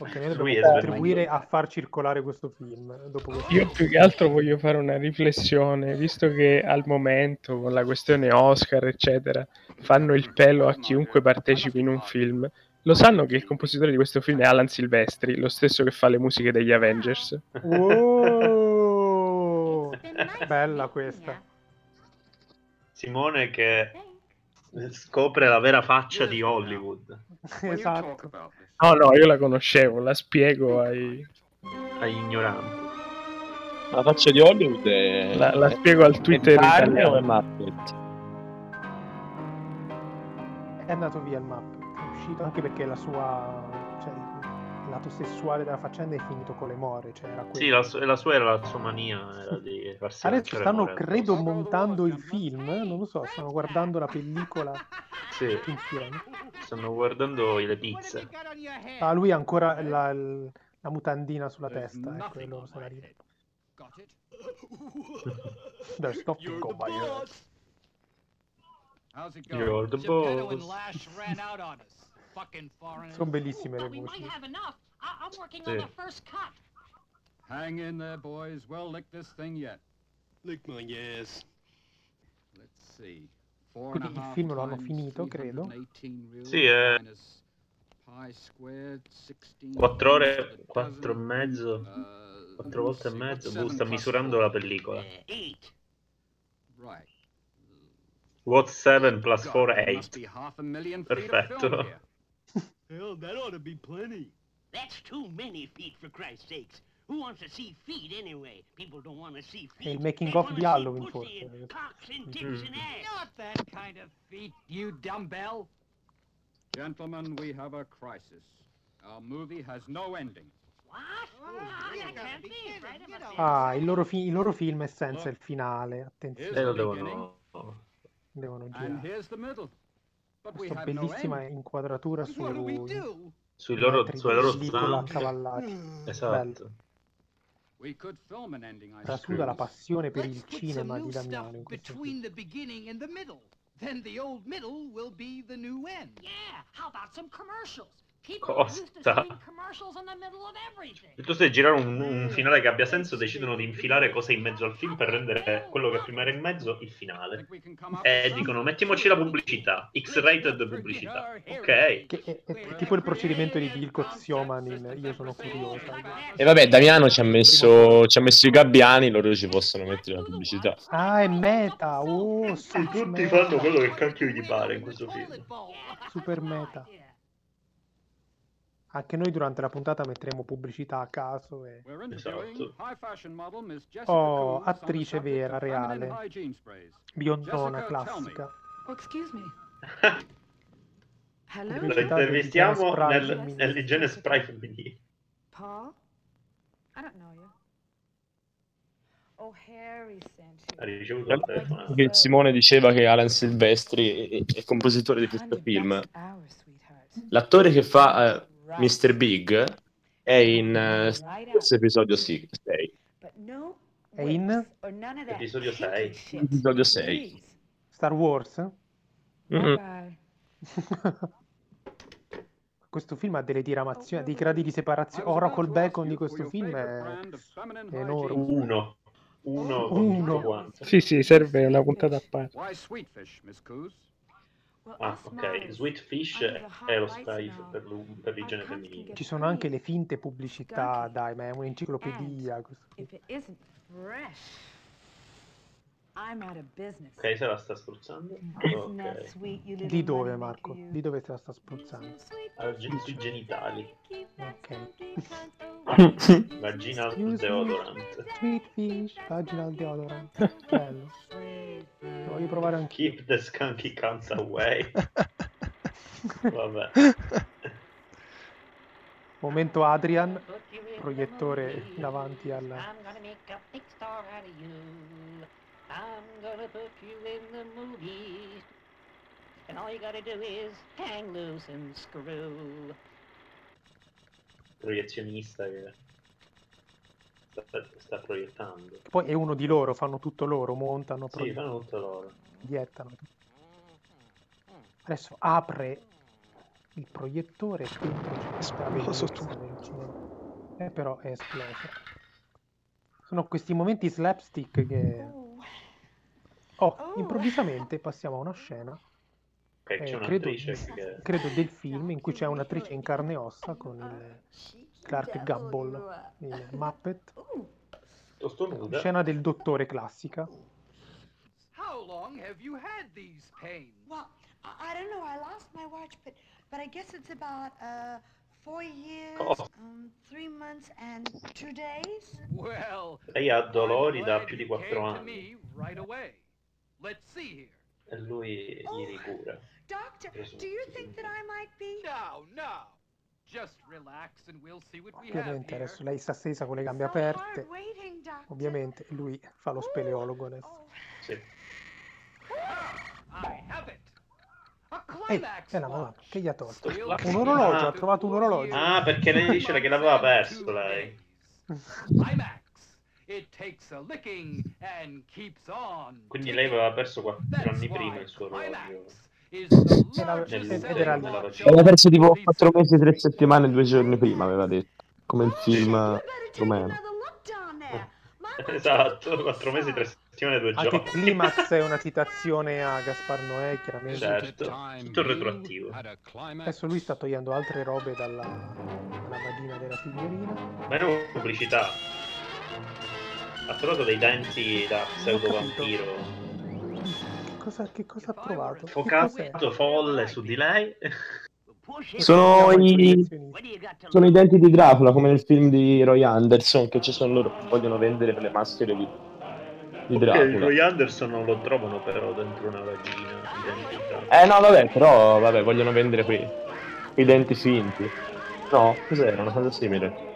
Ok, noi dobbiamo contribuire a far circolare questo film. Dopo questo Io più che altro voglio fare una riflessione, visto che al momento con la questione Oscar, eccetera, fanno il pelo a chiunque partecipi in un film. Lo sanno che il compositore di questo film è Alan Silvestri, lo stesso che fa le musiche degli Avengers. Wow! Bella questa. Simone che scopre la vera faccia di Hollywood *laughs* Esatto. No, no, io la conoscevo, la spiego ai... agli ignoranti. La faccia di Hollywood è... La, la spiego al Twitter è carne o è italiano. Muppet? È andato via il Muppet, è uscito anche perché la sua. Il lato sessuale della faccenda è finito con le more. Cioè era Sì, la, la sua era la sua mania era di farsi Adesso stanno, more credo, montando il film. Non lo so, stanno guardando la pellicola Sì, insieme. stanno guardando le pizze. Ah, lui ha ancora la, la mutandina sulla testa. Ecco, e loro la ridono. There's nothing *laughs* go by head. How's it You're going? the boss. Sono bellissime le But we voci. might have enough. I- I'm working Sì. Hang in there, boys. We'll lick this thing yet. Lick my ass. Let's see. Four Quindi and a il half film lo hanno times finito, credo. 318 real Sì, eh. minus pi squared, 16 Quattro ore, quattro e mezzo, Uh, quattro volte e mezzo. Boh, sta seven plus misurando four? la pellicola. What's 7 plus God, 4 there must 8. be half a million feet of Perfetto. Film here. Hell, that ought to be plenty. That's too many feet, for Christ's sakes. Who wants to see feet anyway? People don't want to see feet. È il making They of wanna di see Halloween, pussy and forse. cocks and tits Mm. and ass. Not that kind of feet, you dumbbell. Gentlemen, we have a crisis. Our movie has no ending. What? Ah, that can't be right? It Ah, il loro, fi- il loro film è senza il finale. Attenzione, lo devono. devono And girare. Questa bellissima inquadratura su? Sui loro, di loro zampe. accavallati. Esatto. Trasuda la passione per il cinema di Damiano in questo film. between the beginning and the middle. Then the old middle will be the new end. Yeah, how about some commercials? Everything. Piuttosto di girare un, un finale che abbia senso, decidono di infilare cose in mezzo al film per rendere quello che prima era in mezzo il finale. E dicono mettiamoci la pubblicità, X-rated pubblicità. Ok. Che è, è tipo il procedimento di Vilko Zioman in Io sono curiosa. E vabbè, Damiano ci ha messo, ci ha messo i gabbiani, loro ci possono mettere la pubblicità. Ah, è meta! Oh, Tutti meta. fanno quello che cacchio gli pare in questo film. Super meta. Anche noi durante la puntata metteremo pubblicità a caso e... Esatto. Oh, attrice vera, reale. Biondona, classica. Oh. Lo intervistiamo nel, nell'igiene spray femminile. Paul? I don't know you. Oh, Harry sent Simone diceva che Alan Silvestri è, è compositore di questo film. L'attore che fa eh, Mr. Big è in eh, questo episodio 6. È in Episodio 6. Episodio 6. Star Wars? Mm-mm. *laughs* questo film ha delle diramazioni, dei gradi di separazione. Oracle Bacon di questo film è, è enorme. Uno. Uno. Uno. Sì, sì, serve una puntata a parte. Why sweetfish, Miss Coos? Ah, ok. Sweet Fish è lo spray per, per l'igiene femminile. Ci sono anche le finte pubblicità, dai, ma è un'enciclopedia. questo. If it isn't fresh, I'm out of business. Ok, se la sta spruzzando. Isn't that Ok. sweet, you little Di dove, Marco? Di dove te la sta spruzzando? Gen- sui genitali. Ok. *laughs* Vaginal deodorant. Sweet fish, vaginal deodorant. Bello. Lo voglio provare anch'io. Keep the skunky cunts away. *laughs* Vabbè. Momento Adrian, proiettore davanti al... I'm gonna put you in the movies. And all you gotta do is hang loose and screw. Proiezionista che sta, sta proiettando. Poi è uno di loro, fanno tutto loro, montano, Sì, fanno tutto loro. diettano. Adesso apre il proiettore e dentro c'è del cinema. Eh, però è esploso. Sono questi momenti slapstick che... Oh, improvvisamente passiamo a una scena, eh, credo, che... credo del film, in cui c'è un'attrice in carne e ossa con il Clark Gable, il Muppet. *laughs* Scena del dottore classica. How long have you had these pains? Well, I don't know. I lost my watch, but but I guess it's about uh four years, Oh. um, three months, and two days. Well, Lei ha dolori da più di you 4 came to anni me right away. Let's see here. e lui Oh. gli ricura. Doctor, do you think that I might be? No, no. Just relax and we'll see what we have Ovviamente adesso lei sta stesa con le gambe aperte. Ovviamente lui fa lo speleologo adesso. Sì. I have it. A Ehi, climax eh la madonna, che gli ha tolto? Un orologio, Ah. ha trovato un orologio. Ah, perché lei dice che l'aveva perso lei. *laughs* climax. Quindi lei aveva perso 4 That's anni why prima il suo orologio. Aveva perso tipo 4 mesi, 3 settimane e 2 giorni prima, aveva detto. Come il film rumeno. My *laughs* Esatto, 4 mesi, 3 settimane, 2 Anche giorni. Climax è una *laughs* citazione a Gaspar Noè, chiaramente. Certo, tutto retroattivo. Adesso lui sta togliendo altre robe dalla, dalla vagina della signorina. Meno pubblicità. Ha trovato dei denti da pseudo vampiro. Che cosa, che cosa ha cos'è? Focato folle su di lei. Sono i, sono i denti di Dracula, come nel film di Roy Anderson, che ci sono loro che vogliono vendere per le maschere di, di Dracula. Roy Anderson non lo trovano però dentro una vagina. i denti di Dracula. Eh no, vabbè, però, vabbè, vogliono vendere qui i denti finti. No, cos'era? Una cosa simile.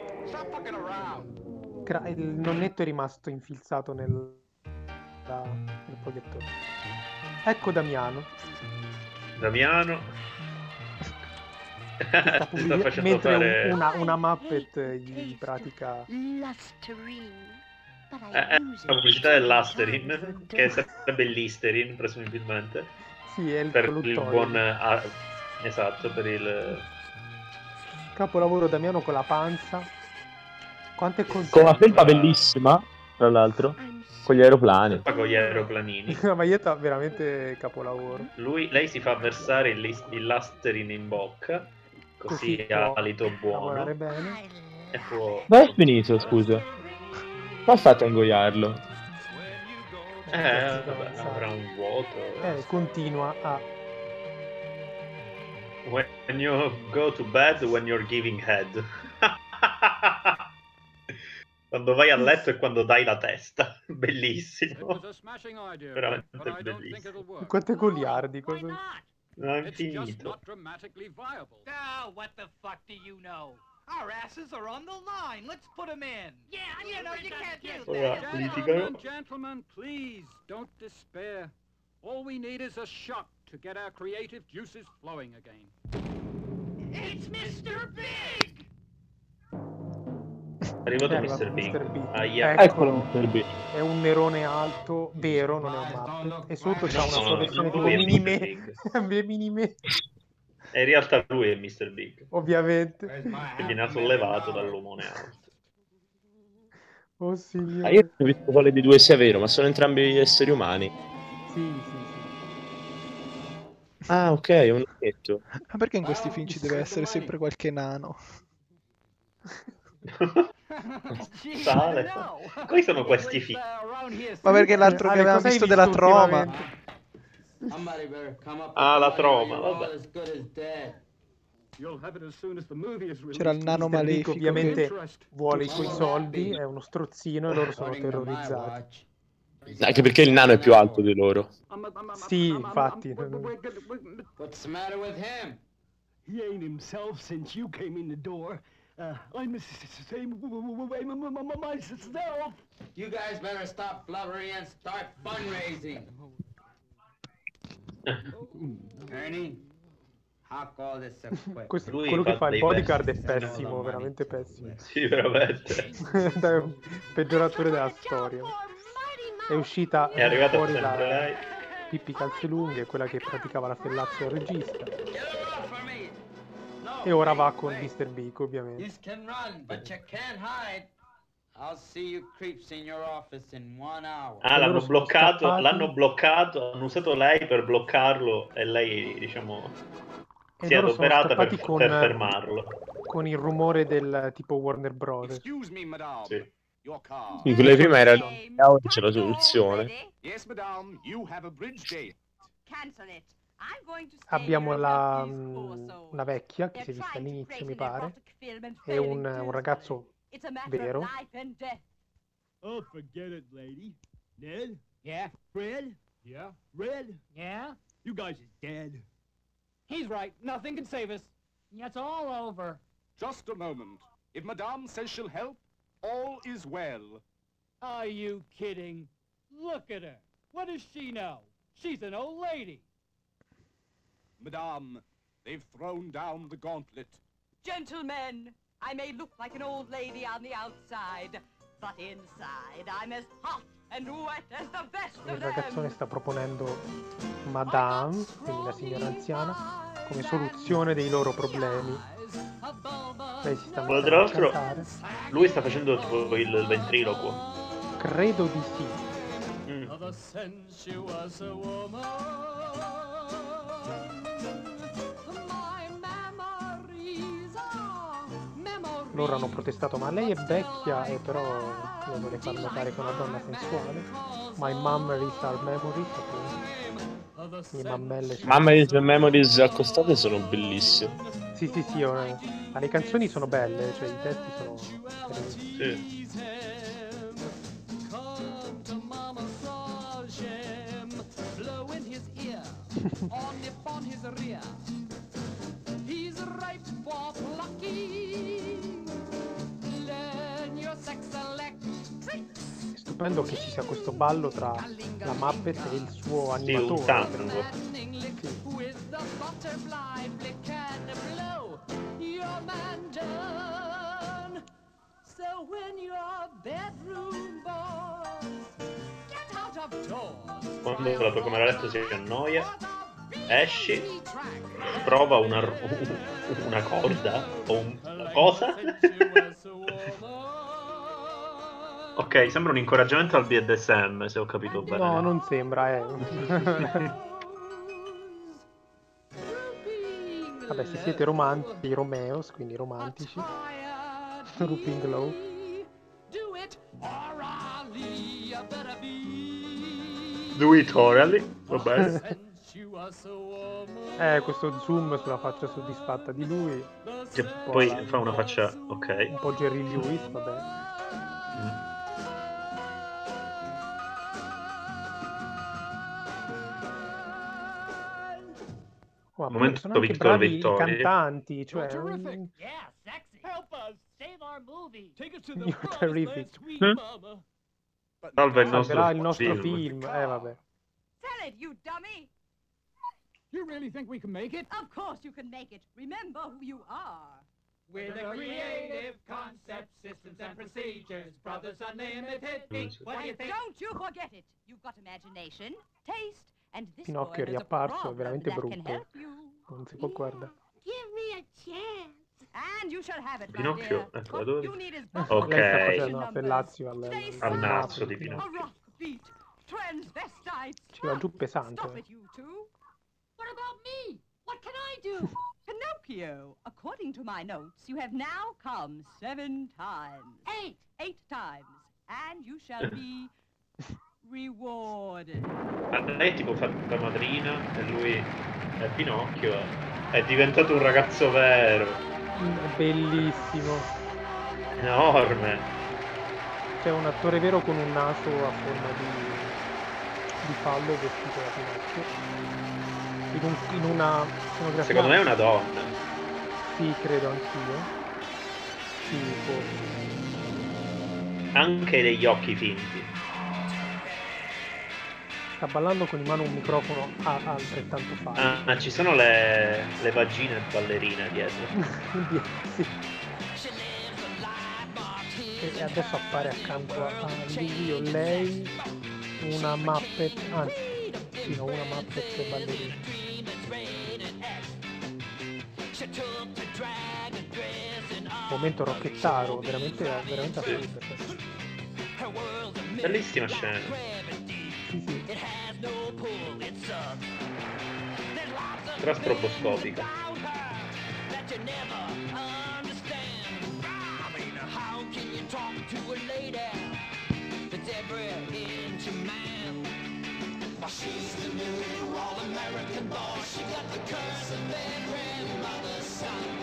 Gra- il nonnetto è rimasto infilzato nel, nel proiettore. Ecco Damiano. Damiano. sta *laughs* pubblic- facendo mentre fare... una, una Muppet gli pratica Lusterine. Eh, è use la it pubblicità dell'Asterin, calm che sarebbe l'Isterin, presumibilmente. Sì, è il per il buon... ah, esatto, per il... capolavoro Damiano con la panza. Quanto è Con contento. una felpa bellissima, tra l'altro, con gli aeroplani. con gli aeroplanini. Una *laughs* maglietta veramente capolavoro. Lui, lei si fa versare il, lis- il Lasterin in bocca, così, Così ha alito buono, e può... Ma è finito, scusa. Ha fatto a ingoiarlo? Eh, vabbè, avrà un vuoto. Eh, continua a When you go to bed, when you're giving head. *laughs* quando vai a letto e quando dai la testa. *laughs* Bellissimo. Veramente but I don't think bellissimo. it'll work. quanto è goliardico. No, è It's just finito. not dramatically viable. Oh, what the fuck do you know? Our asses are on the line. Let's put them in. Yeah, you know, you can't do that. Gentlemen, gentlemen, please don't despair. All we need is a shot to get our creative juices flowing again. It's Mr. Big! È arrivato Mr. Big. Mr. Big. Aia. Eccolo. Mr. Big. È un nerone alto, vero, non è un Muppet. E sotto c'ha una sua versione tipo minime. *laughs* Minime, E in realtà lui è Mr. Big. ovviamente. Che viene sollevato dall'omone alto. Oh signore. Ah, io ho visto quale dei due sia vero, ma sono entrambi esseri umani. Sì, sì, Ah, ok, è un occhetto. Ma perché in questi film ci deve essere sempre qualche nano? *laughs* Sale. Quali sono questi film? Ma perché l'altro che avevamo visto della troma? Ah, la troma, vabbè. C'era il nano malefico. ovviamente vuole i suoi soldi, è uno strozzino e loro sono terrorizzati. Anche perché il nano è più alto di loro. Sì, infatti. What's the matter with him? He ain't himself since you came in the door. Uh, I'm myself. You guys better stop blubbering and start fundraising. *laughs* Ernie, all this up quick. Questo- Lui quello che fa il bodyguard è pessimo, veramente pessimo. Sì, veramente. È *laughs* peggioratore della storia. È uscita È arrivata fuori la. Pippi Calzelunghe, quella che praticava la fellazio al regista. E ora va con Mr. Big, ovviamente. You can run, but you can't hide. I'll see you creeps in your office in one hour. Ah, l'hanno bloccato, l'hanno bloccato, hanno usato lei per bloccarlo e lei, diciamo, E si è adoperata per, con, per fermarlo. con il rumore del tipo Warner Brothers. Excuse me, madame. Sì. Sì, quella prima era c'è la soluzione. Yes, madame. You have a bridge date. Cancel it. I'm going to Abbiamo la, about this poor mm, soul. la vecchia che si è vista all'inizio, mi pare. erotic film and È un, un ragazzo It's a matter vero. of life and death. Oh, forget it, lady. Ned? Yeah? Fred? Yeah? Red? Yeah? You guys is dead. He's right. Nothing can save us. It's all over. Just a moment. If madame says she'll help, all is well. Are you kidding? Look at her. What does she know? She's an old lady. Madame, they've thrown down the gauntlet. Gentlemen, I may look like an old lady on the outside, but inside I'm as hot and wet as the best Il of ragazzone them. sta proponendo Madame, quindi la signora anziana, come soluzione dei loro problemi. Lei si sta Tra l'altro, lui sta facendo tipo il, il ventriloquo. Credo di sì. Mm. Loro hanno protestato, ma lei è vecchia e però lo vuole far notare che è una donna sensuale. My memories are memories, appunto. Le mammelle mia, le memories accostate sono bellissime. Sì, sì, sì, eh, ma le canzoni sono belle, cioè i testi sono... Sì. *laughs* *laughs* His on his rear. He's ripe for plucky. Stupendo che ci sia questo ballo tra la Muppet e il suo Sì, un animatore. doors, Quando la tua camera letto si annoia, esci, prova una, *laughs* una corda o un... cosa? *laughs* ok, sembra un incoraggiamento al BDSM, se ho capito bene. No, non sembra, eh. *laughs* Vabbè, se siete romantici, Romeos, quindi romantici. Ruping Glow. do it orally, va bene. Sensuous *laughs* woman. Eh, questo zoom sulla faccia soddisfatta di lui. Che poi fa una faccia... ok. Un po' Jerry Lewis, vabbè. Oh, Momento sono anche bravi i Vittorio. cantanti, cioè terrific. Yeah, sexy. Help us. Save our movie. Take us to the *laughs* You're promised terrific. Mm. mama. Salva il nostro salverà il nostro film. film. Eh vabbè. Tell it, you dummy! You really think we can make it? Of course you can make it. Remember who you are. With a creative concept, systems and procedures, Brothers Unlimited. What do you think? Don't you forget it. You've got imagination, taste, Pinocchio è riapparso, è veramente brutto. Non si può guardare. Give me a chance. And you shall have it, my Pinocchio, dear. ecco, What dove- you need is Ok. Lei sta facendo una fellazio al, al, naso di Pinocchio. Ci va giù Stop pesante. it, you two. What about me? What can I do? *laughs* Pinocchio, according to my notes, you have now come seven times. Eight. Eight times. And you shall be *laughs* Ma lei è tipo fatta madrina e lui è Pinocchio. È diventato un ragazzo vero. Bellissimo. Enorme. C'è un attore vero con un naso a forma di, di fallo vestito da Pinocchio. In, un- in una scenografia. Secondo me è una donna. Sì, credo anch'io. Sì, forse. Anche degli occhi finti. Sta ballando con in mano un microfono a- altrettanto fallo. Ah, ma ci sono le, le vagine ballerine dietro. sì. *laughs* E e adesso appare accanto a a lui o lei una Muppet, anzi, sì, no, una Muppet ballerina. Momento rocchettaro, veramente, veramente assurdo. Bellissima scena. Sì, sì. Però stroboscopica.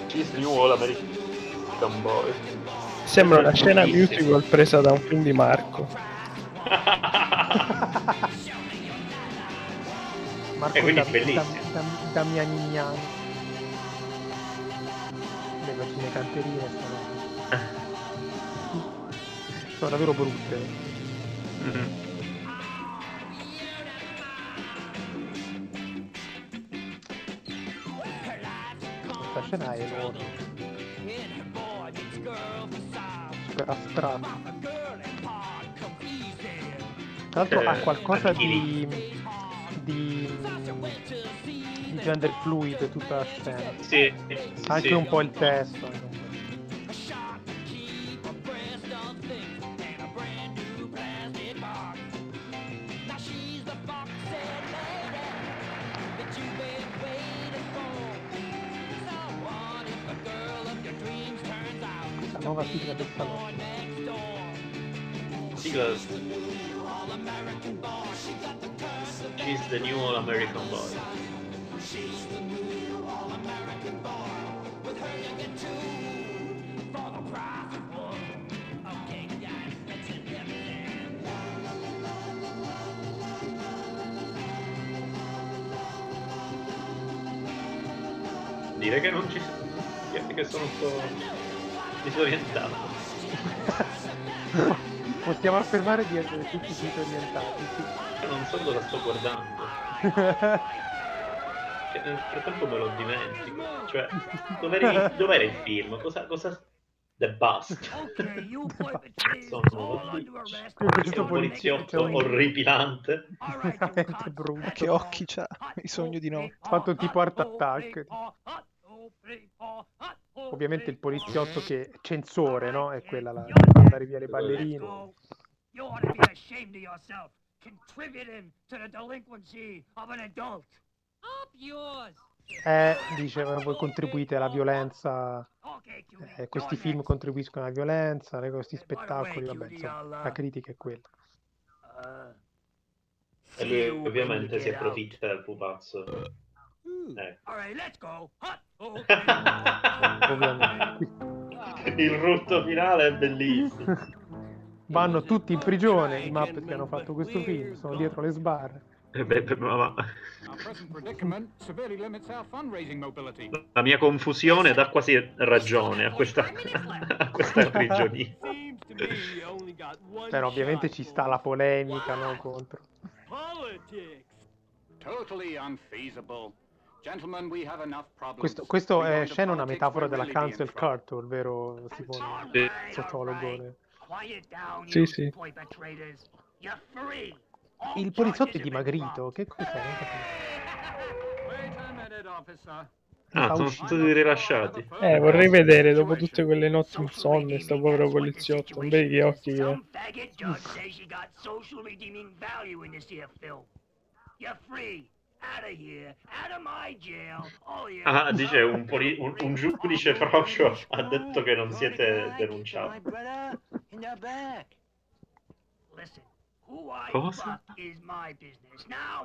She's the new all American boy. Sembra una scena musical presa da un film di Marco. *laughs* Marco E quindi Dam- bellissimo. Dam- Dam- Damianignani. Le vagine canterine sono... sono davvero brutte. Mhm. Questa scena è enorme. Super astratta. Tra l'altro ha qualcosa anch'io. di, di, di gender fluid tutta la scena. Sì, sì, Anche sì. un po' il testo. New all American boy. Dire che non ci che- che sono un po' disorientato. Possiamo affermare di essere tutti disorientati. sì. Non so cosa sto guardando. *laughs* Che nel frattempo me lo dimentico. Cioè, dov'era, dov'era il film? Cosa, cosa... The Bust. *laughs* Sono Questo un poliziotto poliziotto- orripilante. Veramente *laughs* brutto. Che occhi c'ha? Il sogno di notte. Fatto tipo Art Attack. Ovviamente il poliziotto che censore, no? È quella la mandare via le ballerine. You ought to be ashamed of yourself, contributing to the delinquency of an adult. Up yours. Eh, dice, "Ma voi contribuite alla violenza, eh, questi film contribuiscono alla violenza, le- questi spettacoli, vabbè, insomma, uh, la critica è quella. Uh, E lui ovviamente si approfitta del pupazzo. *laughs* Il rutto finale è bellissimo. *laughs* Vanno tutti in prigione, i Muppet che hanno fatto questo film, sono dietro le sbarre. Eh beh, beh, ma- ma- la mia confusione dà quasi ragione a questa, *laughs* a questa prigionia. Però ovviamente ci sta la polemica, no, contro. Politics. Totally unfeasible. Gentlemen, we have enough problems. Questo, questo è scena una metafora della cancel culture, vero Simone? Sì. Sociologo. Sì, sì. Il poliziotto è dimagrito, che cos'è? Non capisco. Wait a minute, officer. Ah, sono stati rilasciati. Eh, vorrei vedere dopo tutte quelle notti insonne sto povero poliziotto. Non vedi che occhi che ha. You're free. You. Ah, dice un, poli- un, un giudice frocio ha detto che non siete denunciati. Cosa?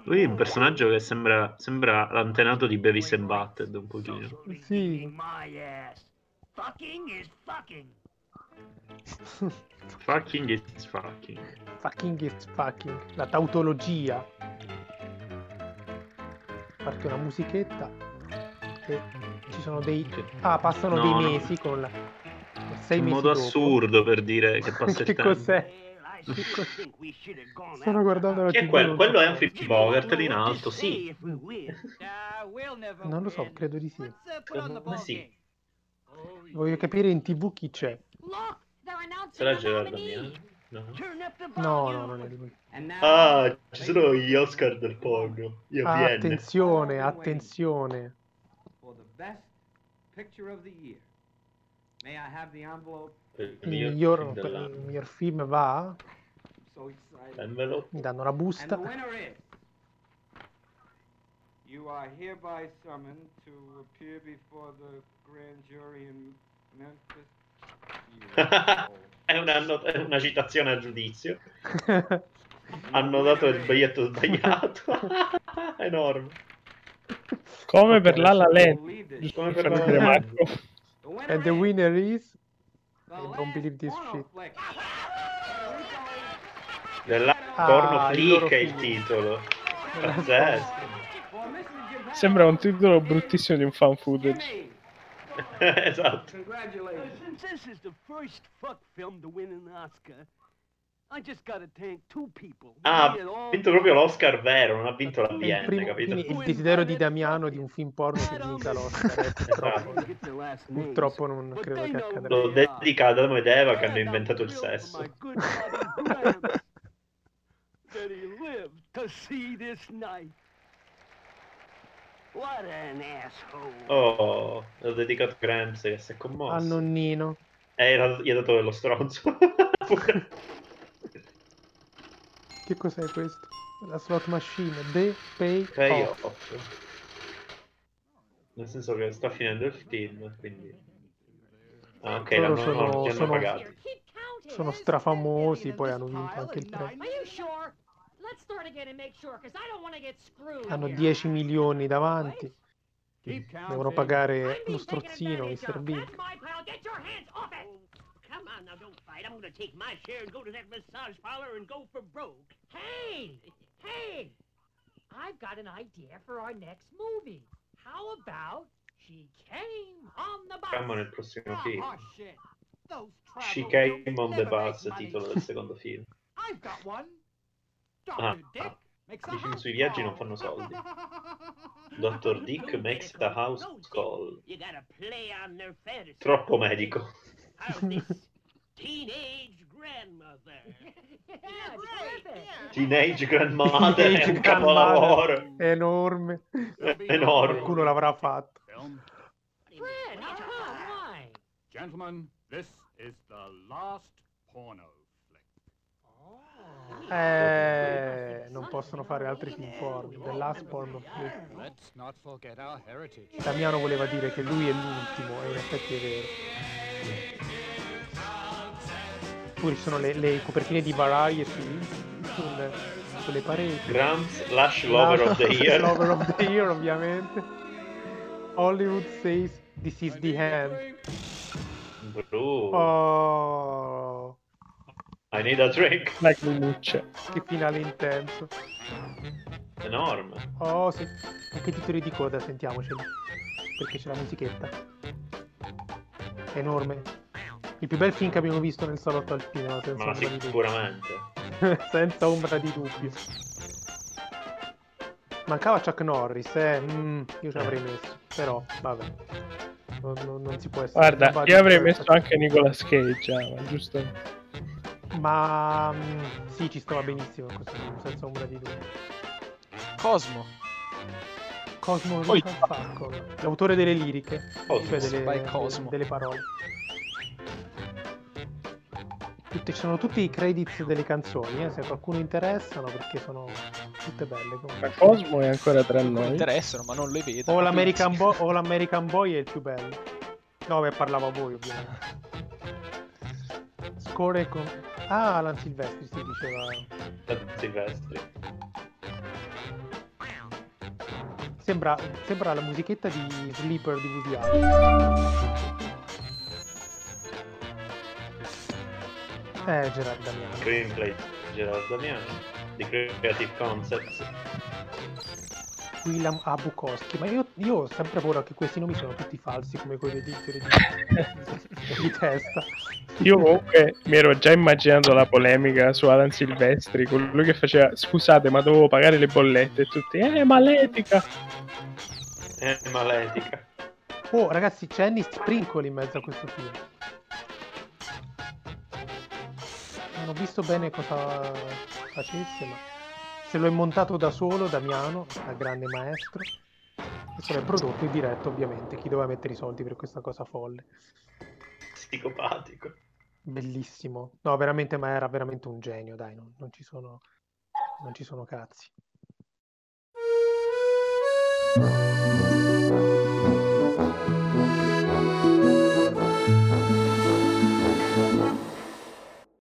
Lui è un personaggio che sembra, sembra l'antenato di Beavis and Butthead un pochino. Sì. Fucking is fucking. Fucking is fucking. Fucking is fucking. La tautologia. Parte una musichetta e ci sono dei... Ah, passano No, dei no. mesi con la... sei Un mesi modo dopo. assurdo per dire che *laughs* passa il che tempo. cos'è? Stanno guardando la Che TV, quello? non Quello è un film Bogart lì in alto, sì. *laughs* Non lo so, credo di sì. Ma sì. Voglio capire in TV chi c'è. Sarà Gerard Damiano? No. No, no, non è lui. Ah, ci sono gli Oscar del porno. Io Ah, attenzione, attenzione. For the best picture of the year. May I have the envelope? Il miglior il miglior film va. So excited. Envelope. Mi danno la busta. You are hereby summoned to appear before the grand jury in Memphis. *laughs* è, una, è una citazione a giudizio. *laughs* Hanno dato il biglietto sbagliato. *laughs* Enorme. Come per la La Land. Come per La La Land. Marco. And the winner is. I don't believe this shit. Della Ah, porno flick è il titolo. Pazzesco. Sembra un titolo bruttissimo di un fan footage. *laughs* esatto. Congratulations. Since this is the first fuck film to win an Oscar, I just gotta thank two people. Ah, ha vinto proprio l'Oscar vero, non ha vinto la primo- capito? il desiderio di Damiano di un film porno che vinca l'Oscar. eh, purtroppo. names. Purtroppo non credo che accadrà. Lo dedica ad Adamo ed Eva che hanno inventato il sesso. That he lived to see this night. What an asshole. Oh, l'ho dedicato a Gramps che si è commosso. Al nonnino. Eh, era- gli ha dato dello stronzo. *laughs* Che cos'è questo? La slot machine. The pay, Pay off. off. Nel senso che sta finendo il film, quindi... Ah, ok, Loro l'hanno, sono- no, li hanno sono- pagati. Sono strafamosi, poi hanno vinto anche il premio. Are you sure? Let's start again and make sure, because I don't want to get screwed. Hanno here. 10 milioni davanti. Devono pagare lo strozzino, Mr. Big. My pal, get your hands off it! Come on now, don't fight. I'm gonna take my share and go to that massage parlor and go for broke. Hey, hey, I've got an idea for our next movie. How about She Came on the Bus? Siamo nel prossimo film. Oh, She Came on the Bus, titolo del secondo film. I've got one. Ah, Dick ah. makes i film sui viaggi non fanno soldi. *laughs* Dr. Dick makes the house call. You gotta play on their fantasy. Troppo medico. *laughs* Teenage grandmother? *laughs* Teenage Grandmother è un capolavoro. Enorme. Enorme. Qualcuno l'avrà fatto. Why? Gentlemen, this is the last porno. Eh, non possono fare altri film porno. The Last forget our heritage. Damiano voleva dire che lui è l'ultimo, e in effetti è vero. Pure ci sono le, le copertine di Variety sul- sulle pareti. Grams slash Lover of the Year. Lover of the Year, ovviamente. Hollywood says this is the end. Bru. Oh, I need a drink. La clunuccia. che finale intenso. enorme. Oh sì, anche titoli di coda sentiamoceli, perché c'è la musichetta. Enorme. Il più bel film che abbiamo visto nel salotto al cinema, senza Ma sicuramente. *laughs* senza ombra di dubbio. Mancava Chuck Norris, eh. mm, io ci avrei messo, però vabbè. Non, non- non si può essere. Guarda, io avrei messo anche Nicolas Cage, ma giusto? Ma mm, sì, ci stava benissimo in questo film, senza ombra di dubbio. Cosmo. Cosmo Poi- Falcon, l'autore delle liriche, Cosmo. cioè delle, Cosmo. delle parole. Tutte, ci sono tutti i credits delle canzoni, eh, se a qualcuno interessano, perché sono tutte belle. Ma comunque. Cosmo è ancora tra Mi noi. interessano, ma non le vedo. O l'American, Bo- o l'American Boy è il più bello. No, beh, parlavo a voi, ovviamente. *laughs* Score con... Ah, Alan Silvestri si diceva. Silvestri. Sembra, sembra la musichetta di Sleeper di Woody Allen. Eh, Gerard Damiano. Screenplay Gerard Damiano di Creative Concepts. William A. Bukowski. Ma io, io ho sempre paura che questi nomi sono tutti falsi, come quelli di, di, di, *laughs* di testa. Io comunque mi ero già immaginato la polemica su Alan Silvestri, quello che faceva scusate ma dovevo pagare le bollette e tutti, eh ma l'etica! È maletica. Oh, ragazzi, c'è Annie Sprinkle in mezzo a questo film. Non ho visto bene cosa facesse, ma se lo è montato da solo Damiano, da grande maestro, e se l'è prodotto e diretto, ovviamente. Chi doveva mettere i soldi per questa cosa folle? Psicopatico. Bellissimo. No, veramente, ma era veramente un genio, dai, non, non ci sono, non ci sono cazzi.